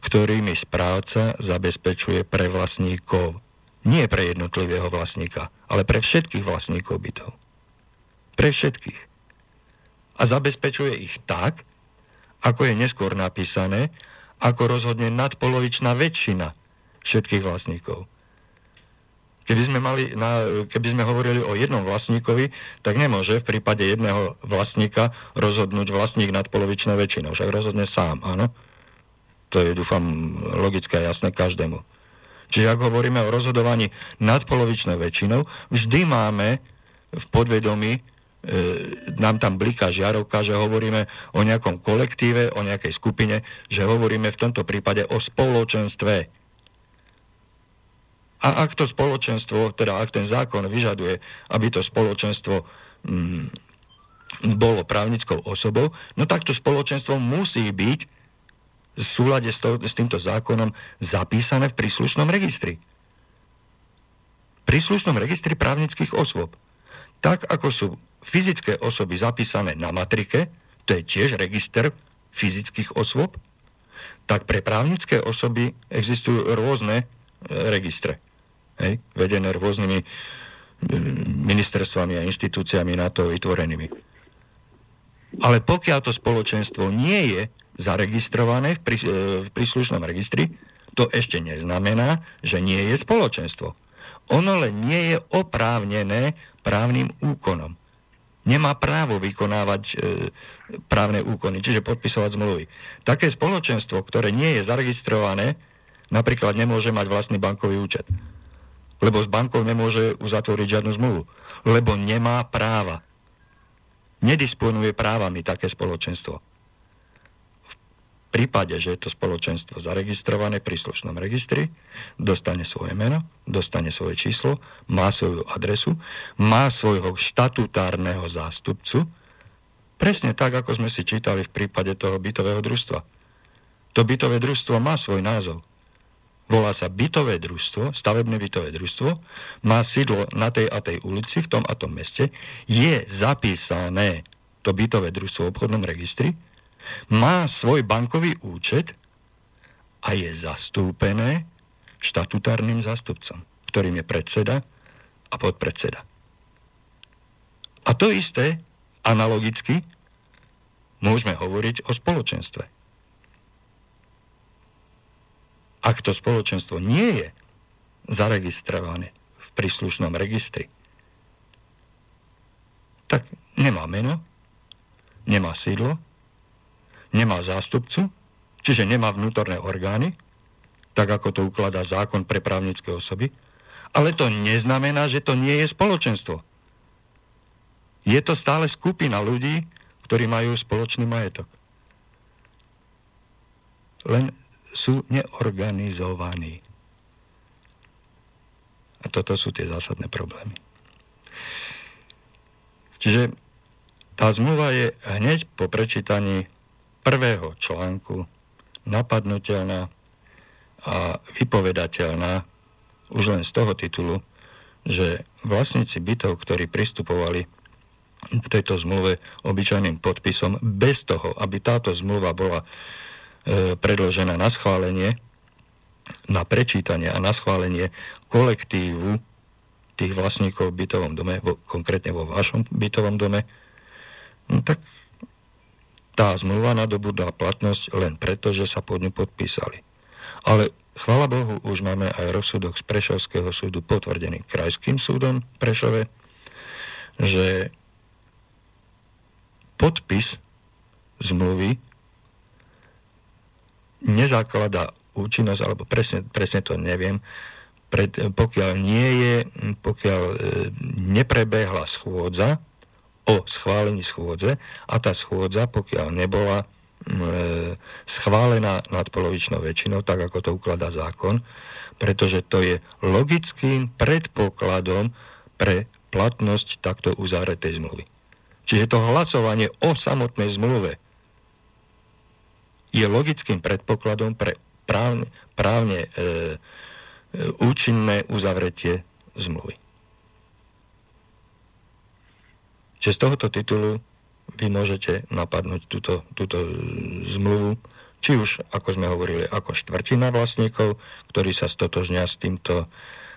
ktorými správca zabezpečuje pre vlastníkov. Nie pre jednotlivého vlastníka, ale pre všetkých vlastníkov bytov. Pre všetkých. A zabezpečuje ich tak, ako je neskôr napísané, ako rozhodne nadpolovičná väčšina všetkých vlastníkov. Keby sme, mali na, keby sme hovorili o jednom vlastníkovi, tak nemôže v prípade jedného vlastníka rozhodnúť vlastník nad polovičnou väčšinou. Však rozhodne sám, áno? To je, dúfam, logické a jasné každému. Čiže ak hovoríme o rozhodovaní nad polovičnou väčšinou, vždy máme v podvedomí, nám tam bliká žiarovka, že hovoríme o nejakom kolektíve, o nejakej skupine, že hovoríme v tomto prípade o spoločenstve a ak to spoločenstvo, teda ak ten zákon vyžaduje, aby to spoločenstvo mm, bolo právnickou osobou, no tak to spoločenstvo musí byť v súlade s, to, s týmto zákonom zapísané v príslušnom registri. Príslušnom registri právnických osôb. Tak ako sú fyzické osoby zapísané na matrike, to je tiež register fyzických osôb, tak pre právnické osoby existujú rôzne e, registre hej, vedené rôznymi mm, ministerstvami a inštitúciami na to vytvorenými. Ale pokiaľ to spoločenstvo nie je zaregistrované v, prí, e, v príslušnom registri, to ešte neznamená, že nie je spoločenstvo. Ono len nie je oprávnené právnym úkonom. Nemá právo vykonávať e, právne úkony, čiže podpisovať zmluvy. Také spoločenstvo, ktoré nie je zaregistrované, napríklad nemôže mať vlastný bankový účet lebo s bankou nemôže uzatvoriť žiadnu zmluvu, lebo nemá práva. Nedisponuje právami také spoločenstvo. Prípade, že je to spoločenstvo zaregistrované v príslušnom registri, dostane svoje meno, dostane svoje číslo, má svoju adresu, má svojho štatutárneho zástupcu, presne tak, ako sme si čítali v prípade toho bytového družstva. To bytové družstvo má svoj názov. Volá sa bytové družstvo, stavebné bytové družstvo, má sídlo na tej a tej ulici, v tom a tom meste, je zapísané to bytové družstvo v obchodnom registri, má svoj bankový účet a je zastúpené štatutárnym zástupcom, ktorým je predseda a podpredseda. A to isté, analogicky, môžeme hovoriť o spoločenstve. Ak to spoločenstvo nie je zaregistrované v príslušnom registri, tak nemá meno, nemá sídlo, nemá zástupcu, čiže nemá vnútorné orgány, tak ako to ukladá zákon pre právnické osoby, ale to neznamená, že to nie je spoločenstvo. Je to stále skupina ľudí, ktorí majú spoločný majetok. Len sú neorganizovaní. A toto sú tie zásadné problémy. Čiže tá zmluva je hneď po prečítaní prvého článku napadnutelná a vypovedateľná už len z toho titulu, že vlastníci bytov, ktorí pristupovali k tejto zmluve obyčajným podpisom, bez toho, aby táto zmluva bola e, predložená na schválenie, na prečítanie a na schválenie kolektívu tých vlastníkov v bytovom dome, vo, konkrétne vo vašom bytovom dome, no tak tá zmluva nadobudla platnosť len preto, že sa pod ňu podpísali. Ale chvala Bohu, už máme aj rozsudok z Prešovského súdu potvrdený Krajským súdom Prešove, že podpis zmluvy nezakladá účinnosť, alebo presne, presne to neviem, pred, pokiaľ nie je, pokiaľ e, neprebehla schôdza, o schválení schôdze a tá schôdza, pokiaľ nebola e, schválená nadpolovičnou väčšinou, tak ako to ukladá zákon, pretože to je logickým predpokladom pre platnosť takto uzavretej zmluvy. Čiže to hlasovanie o samotnej zmluve je logickým predpokladom pre právne, právne e, e, účinné uzavretie zmluvy. Čiže z tohoto titulu vy môžete napadnúť túto, túto zmluvu, či už, ako sme hovorili, ako štvrtina vlastníkov, ktorí sa stotožnia s týmto,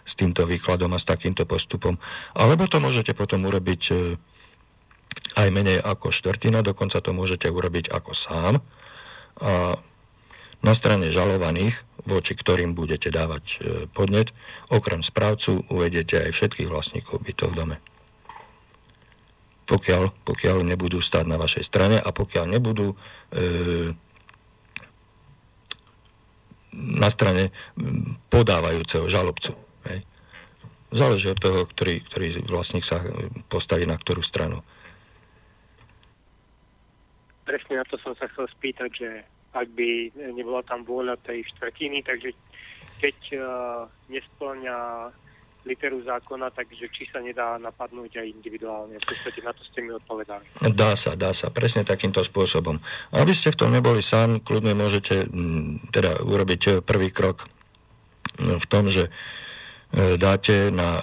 s týmto výkladom a s takýmto postupom, alebo to môžete potom urobiť e, aj menej ako štvrtina, dokonca to môžete urobiť ako sám. A na strane žalovaných, voči ktorým budete dávať e, podnet, okrem správcu uvedete aj všetkých vlastníkov bytov v dome pokiaľ, pokiaľ nebudú stáť na vašej strane a pokiaľ nebudú e, na strane podávajúceho žalobcu. Hej. Záleží od toho, ktorý, ktorý vlastník sa postaví na ktorú stranu. Presne na to som sa chcel spýtať, že ak by nebola tam vôľa tej štvrtiny, takže keď uh, nesplňa literu zákona, takže či sa nedá napadnúť aj individuálne. V podstate na to ste mi odpovedali. Dá sa, dá sa, presne takýmto spôsobom. Aby ste v tom neboli sám, kľudne môžete mm, teda urobiť e, prvý krok e, v tom, že e, dáte na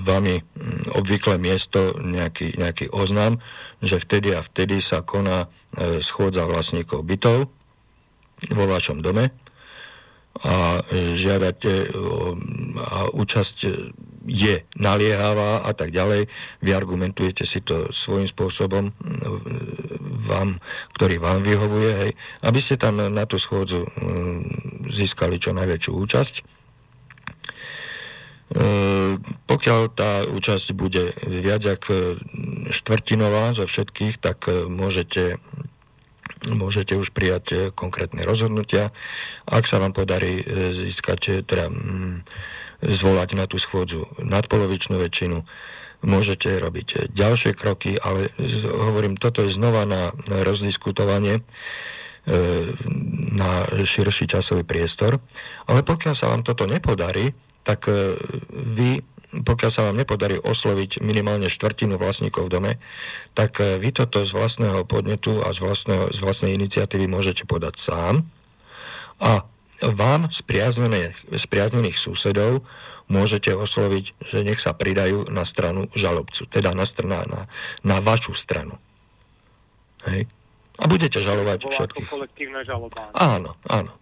vami mm, obvyklé miesto nejaký, nejaký oznam, že vtedy a vtedy sa koná schôdza vlastníkov bytov vo vašom dome a žiadate a účasť je naliehavá a tak ďalej. Vy argumentujete si to svojím spôsobom, vám, ktorý vám vyhovuje, hej, aby ste tam na tú schôdzu získali čo najväčšiu účasť. E, pokiaľ tá účasť bude viac ako štvrtinová zo všetkých, tak môžete môžete už prijať e, konkrétne rozhodnutia. Ak sa vám podarí e, získať, e, teda mm, zvolať na tú schôdzu nadpolovičnú väčšinu, môžete robiť ďalšie kroky, ale hovorím, toto je znova na rozdiskutovanie. na širší časový priestor. Ale pokiaľ sa vám toto nepodarí, tak vy pokiaľ sa vám nepodarí osloviť minimálne štvrtinu vlastníkov v dome, tak e, vy toto z vlastného podnetu a z, vlastného, z vlastnej iniciatívy môžete podať sám a vám spriaznených susedov môžete osloviť, že nech sa pridajú na stranu žalobcu, teda na, strana, na, na vašu stranu. Hej. A budete žalovať všetkých. Áno, áno.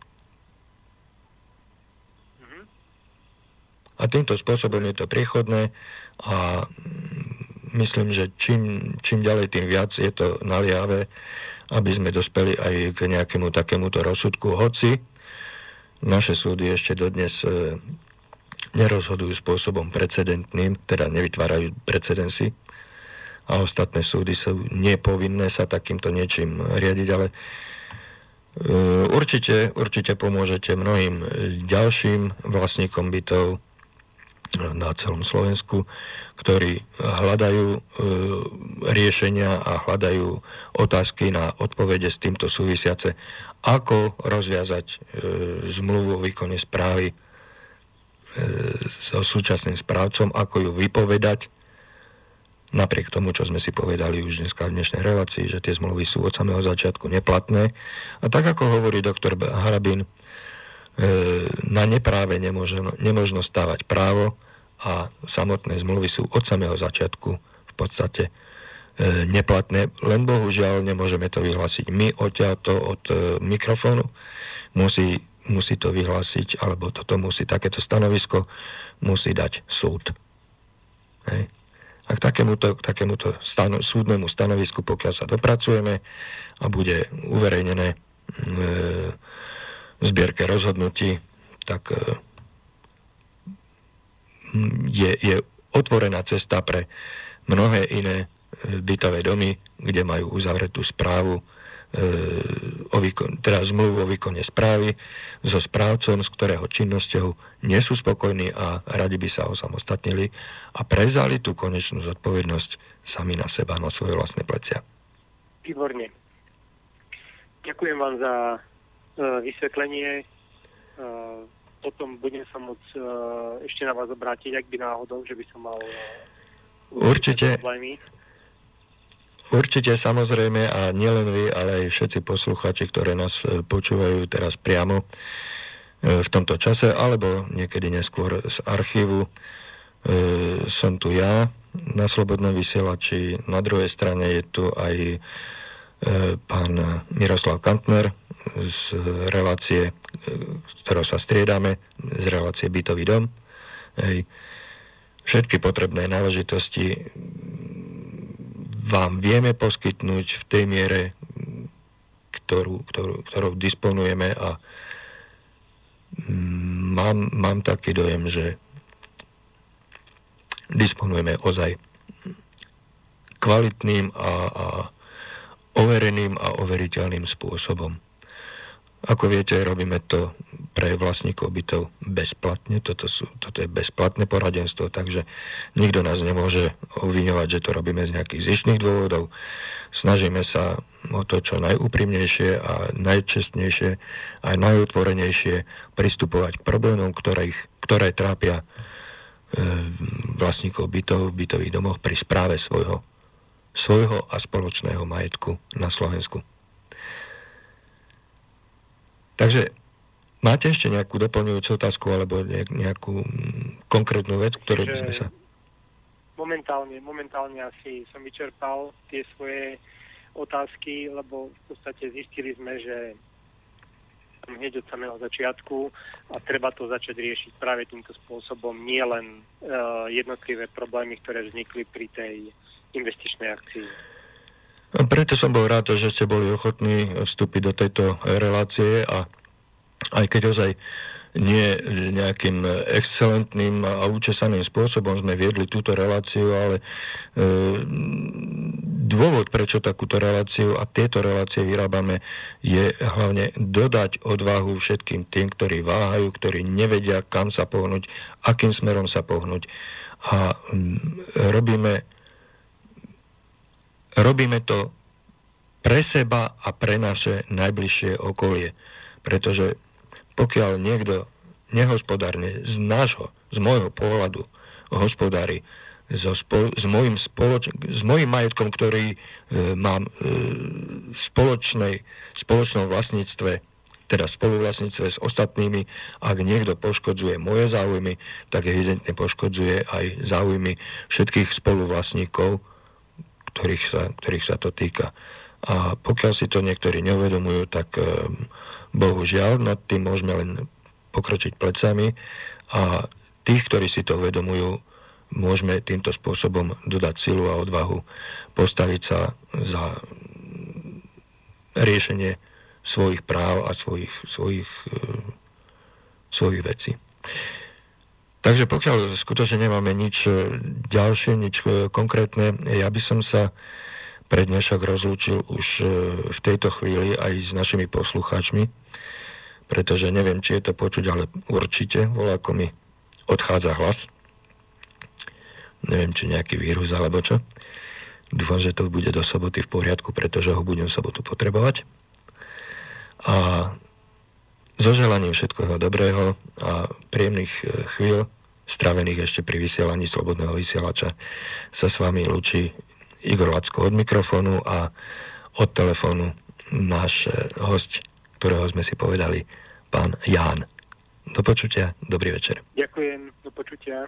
A týmto spôsobom je to priechodné a mm, myslím, že čím, čím ďalej, tým viac je to naliavé, aby sme dospeli aj k nejakému takémuto rozsudku. Hoci naše súdy ešte dodnes e, nerozhodujú spôsobom precedentným, teda nevytvárajú precedensy a ostatné súdy sú nepovinné sa takýmto niečím riadiť, ale e, určite, určite pomôžete mnohým ďalším vlastníkom bytov, na celom Slovensku, ktorí hľadajú e, riešenia a hľadajú otázky na odpovede s týmto súvisiace, ako rozviazať e, zmluvu o výkone správy e, so súčasným správcom, ako ju vypovedať, napriek tomu, čo sme si povedali už dneska v dnešnej relácii, že tie zmluvy sú od samého začiatku neplatné. A tak, ako hovorí doktor Harabin, na nepráve nemožno, nemožno stávať právo a samotné zmluvy sú od samého začiatku v podstate e, neplatné, len bohužiaľ nemôžeme to vyhlásiť my odtiaľto od e, mikrofónu. Musí, musí to vyhlásiť, alebo toto musí, takéto stanovisko musí dať súd. Hej. A k takémuto, k takémuto stano, súdnemu stanovisku, pokiaľ sa dopracujeme a bude uverejnené e, zbierke rozhodnutí, tak e, je, je otvorená cesta pre mnohé iné e, bytové domy, kde majú uzavretú správu, e, o výkon, teda zmluvu o výkone správy so správcom, z ktorého činnosťou nie sú spokojní a radi by sa osamostatnili a prezali tú konečnú zodpovednosť sami na seba, na svoje vlastné plecia. Výborne. Ďakujem vám za vysvetlenie. E, potom budem sa môcť e, ešte na vás obrátiť, ak by náhodou, že by som mal Určite. Problémy. Určite samozrejme a nielen vy, ale aj všetci posluchači, ktoré nás počúvajú teraz priamo v tomto čase, alebo niekedy neskôr z archívu. Som tu ja na Slobodnom vysielači, na druhej strane je tu aj pán Miroslav Kantner, z relácie, z ktorou sa striedame, z relácie Bytový dom. Hej. Všetky potrebné náležitosti vám vieme poskytnúť v tej miere, ktorú, ktorú, ktorou disponujeme a mám, mám taký dojem, že disponujeme ozaj kvalitným a, a overeným a overiteľným spôsobom. Ako viete, robíme to pre vlastníkov bytov bezplatne. Toto, sú, toto je bezplatné poradenstvo, takže nikto nás nemôže obviňovať, že to robíme z nejakých zišných dôvodov. Snažíme sa o to čo najúprimnejšie a najčestnejšie a najotvorenejšie pristupovať k problémom, ktorých, ktoré trápia e, vlastníkov bytov v bytových domoch pri správe svojho, svojho a spoločného majetku na Slovensku. Takže máte ešte nejakú doplňujúcu otázku alebo nejakú mm, konkrétnu vec, ktorú by sme sa... Momentálne, momentálne asi som vyčerpal tie svoje otázky, lebo v podstate zistili sme, že hneď od samého začiatku a treba to začať riešiť práve týmto spôsobom, nie len uh, jednotlivé problémy, ktoré vznikli pri tej investičnej akcii. Preto som bol rád, že ste boli ochotní vstúpiť do tejto relácie a aj keď ozaj nie nejakým excelentným a učesaným spôsobom sme viedli túto reláciu, ale e, dôvod, prečo takúto reláciu a tieto relácie vyrábame, je hlavne dodať odvahu všetkým tým, ktorí váhajú, ktorí nevedia, kam sa pohnúť, akým smerom sa pohnúť. A mm, robíme Robíme to pre seba a pre naše najbližšie okolie. pretože pokiaľ niekto nehospodárne z nášho, z môjho pohľadu hospodári so spol- s, mojim spoloč- s mojim majetkom, ktorý e, mám e, spoločnej, spoločnom vlastníctve, teda spoluvlastníctve s ostatnými, ak niekto poškodzuje moje záujmy, tak evidentne poškodzuje aj záujmy všetkých spoluvlastníkov, ktorých sa, ktorých sa to týka. A pokiaľ si to niektorí neuvedomujú, tak e, bohužiaľ nad tým môžeme len pokročiť plecami a tých, ktorí si to uvedomujú, môžeme týmto spôsobom dodať silu a odvahu postaviť sa za riešenie svojich práv a svojich, svojich, e, svojich vecí. Takže pokiaľ skutočne nemáme nič e, ďalšie, nič e, konkrétne, ja by som sa pre dnešok rozlúčil už v tejto chvíli aj s našimi poslucháčmi, pretože neviem, či je to počuť, ale určite, voľako mi odchádza hlas neviem, či nejaký vírus alebo čo. Dúfam, že to bude do soboty v poriadku, pretože ho budem sobotu potrebovať. A so želaním všetkého dobrého a príjemných e, chvíľ, stravených ešte pri vysielaní Slobodného vysielača, sa s vami lúči Igor Lacko od mikrofónu a od telefónu náš e, host, ktorého sme si povedali, pán Ján. Do počutia, dobrý večer. Ďakujem, do počutia.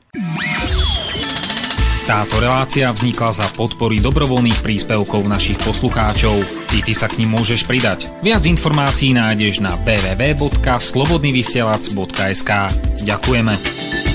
Táto relácia vznikla za podpory dobrovoľných príspevkov našich poslucháčov. Ty, ty sa k ním môžeš pridať. Viac informácií nájdeš na www.slobodnyvysielac.sk Ďakujeme.